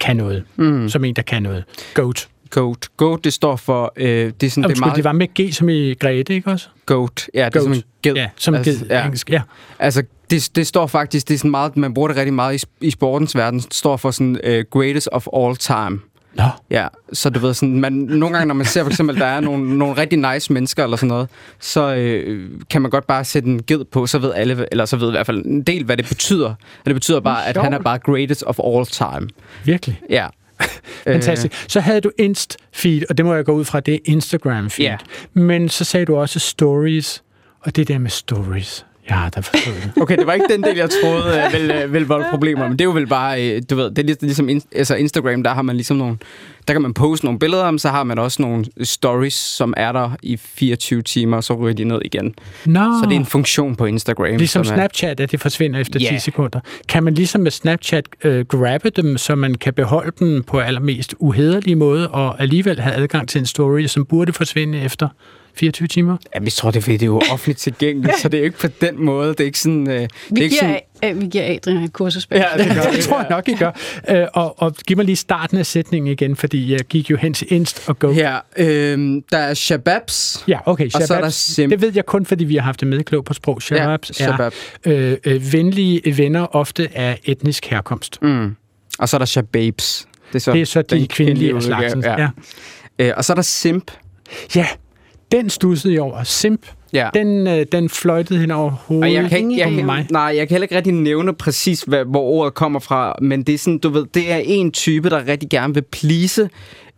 kan noget. Mm. Som en, der kan noget. Goat. Goat. Goat, det står for... Øh, det, er sådan, det, er meget, det var med G som i Grete, ikke også? Goat. Ja, det er Goat. som en ged. Ja, som altså, ged, engelsk, ja. Altså, det, det står faktisk, det er sådan meget, man bruger det rigtig meget i, i sportens verden, det står for sådan uh, greatest of all time. Nå. Ja, så du ved sådan, man, nogle gange, når man ser for eksempel, der er nogle, nogle rigtig nice mennesker eller sådan noget, så øh, kan man godt bare sætte en ged på, så ved alle, eller så ved i hvert fald en del, hvad det betyder. Og det betyder bare, at han er bare greatest of all time. Virkelig? Ja. Fantastisk. Så havde du Inst-feed, og det må jeg gå ud fra, det er Instagram-feed. Ja. Men så sagde du også stories, og det der med stories. Ja, der forstod det. Okay, det var ikke den del, jeg troede øh, ville, øh, ville volde problemer, men det er jo vel bare, øh, du ved, det er lig- ligesom in, altså Instagram, der har man ligesom nogle, der kan man poste nogle billeder om, så har man også nogle stories, som er der i 24 timer, og så ryger de ned igen. Nå. Så det er en funktion på Instagram. Ligesom som er- Snapchat, at det forsvinder efter Ja. 10 sekunder. Kan man ligesom med Snapchat øh, grabbe dem, så man kan beholde dem på allermest uhederlige måde, og alligevel have adgang til en story, som burde forsvinde efter 24 timer? Jamen, jeg tror, det er, fordi det er jo offentligt tilgængeligt, så det er jo ikke på den måde. Det er ikke sådan... Øh, det er Vi ikke giver, sådan øh, vi giver Adrian et kursus Ja, det, gør, det tror jeg nok, I gør. Øh, og, og giv mig lige starten af sætningen igen, fordi jeg gik jo hen til Inst og Go. Her, øh, der er shababs. Ja, okay. Og så er Shababs, der sim. Det ved jeg kun, fordi vi har haft det med klog på sprog. Shababs Ja, er shabab. øh, øh, venlige venner, ofte af etnisk herkomst. Mm. Og så er der shababs. Det er så, Det er så de kvindelige af slagsen. Ja. Øh, og så er der simp. Ja, den stussede jeg over. Simp, Ja. den, øh, den fløjtede hen over hovedet jeg kan, ikke, jeg, på mig. nej, jeg kan heller ikke rigtig nævne præcis, hvad, hvor ordet kommer fra, men det er sådan, du ved, det er en type, der rigtig gerne vil please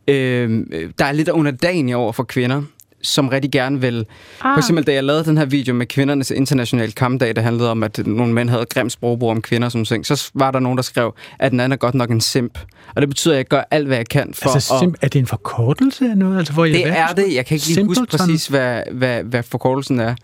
øh, der er lidt underdanig over for kvinder som rigtig gerne vil... Ah. For eksempel, da jeg lavede den her video med kvindernes internationale kampdag, der handlede om, at nogle mænd havde grimt sprogbrug om kvinder, som ting, så var der nogen, der skrev, at den anden er godt nok en simp. Og det betyder, at jeg gør alt, hvad jeg kan for altså, simp, at... Er det en forkortelse af noget? Altså, hvor det er det. Jeg kan ikke lige huske præcis, hvad, hvad, hvad forkortelsen er.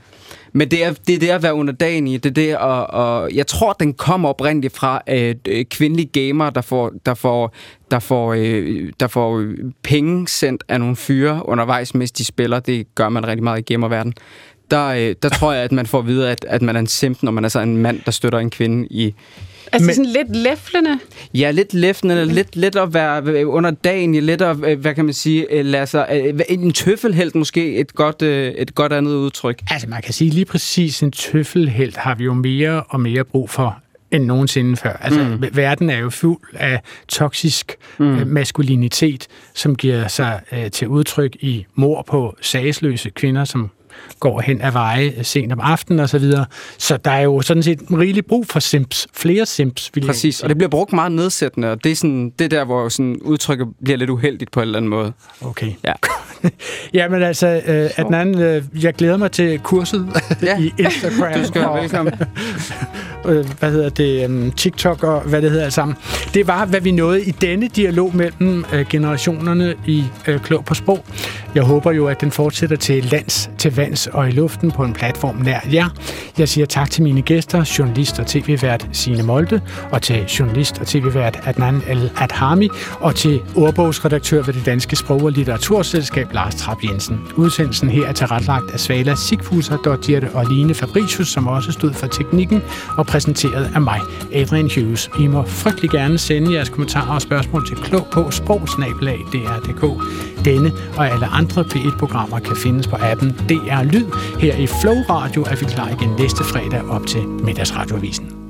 Men det er, det er det at være underdanig, det er det og, og jeg tror, den kommer oprindeligt fra øh, kvindelige gamer, der får, der får, der får, øh, der får penge sendt af nogle fyre undervejs, mens de spiller. Det gør man rigtig meget i gamerverdenen. Der, øh, der tror jeg, at man får at vide, at, at man er en simp, når man er så en mand, der støtter en kvinde i, Altså Men, sådan lidt læflende? Ja, lidt læflende, lidt, lidt at være under dagen, lidt at, øh, hvad kan man sige, øh, lade sig, øh, en tøffelhelt måske, et godt, et godt andet udtryk. Altså man kan sige lige præcis, en tøffelhelt har vi jo mere og mere brug for end nogensinde før. Altså, mm. verden er jo fuld af toksisk mm. maskulinitet, som giver sig uh, til udtryk i mor på sagsløse kvinder, som går hen ad veje sent om aftenen og så videre. Så der er jo sådan set rigelig brug for simps. Flere simps, vil Præcis, og det bliver brugt meget nedsættende, og det er, sådan, det er der, hvor sådan udtrykket bliver lidt uheldigt på en eller anden måde. Okay. Ja. Jamen altså, øh, Adnan, øh, jeg glæder mig til kurset ja. i Instagram. du skal være velkommen. øh, hvad hedder det, um, TikTok og hvad det hedder sammen. Det var, hvad vi nåede i denne dialog mellem øh, generationerne i øh, Klog på Sprog. Jeg håber jo, at den fortsætter til lands, til vands og i luften på en platform nær jer. Jeg siger tak til mine gæster, journalist og tv-vært Signe Molde, og til journalist og tv-vært Adnan El Adhami, og til ordbogsredaktør ved det Danske Sprog- og Litteraturselskab Lars Trapp Jensen. Udsendelsen her er tilrettelagt af Svala Sigfuser, Dortjerte og Line Fabricius, som også stod for teknikken, og præsenteret af mig, Adrian Hughes. I må frygtelig gerne sende jeres kommentarer og spørgsmål til klog på sprogsnabelag.dr.dk. Denne og alle andre P1-programmer kan findes på appen DR Lyd. Her i Flow Radio er vi klar igen næste fredag op til middagsradioavisen.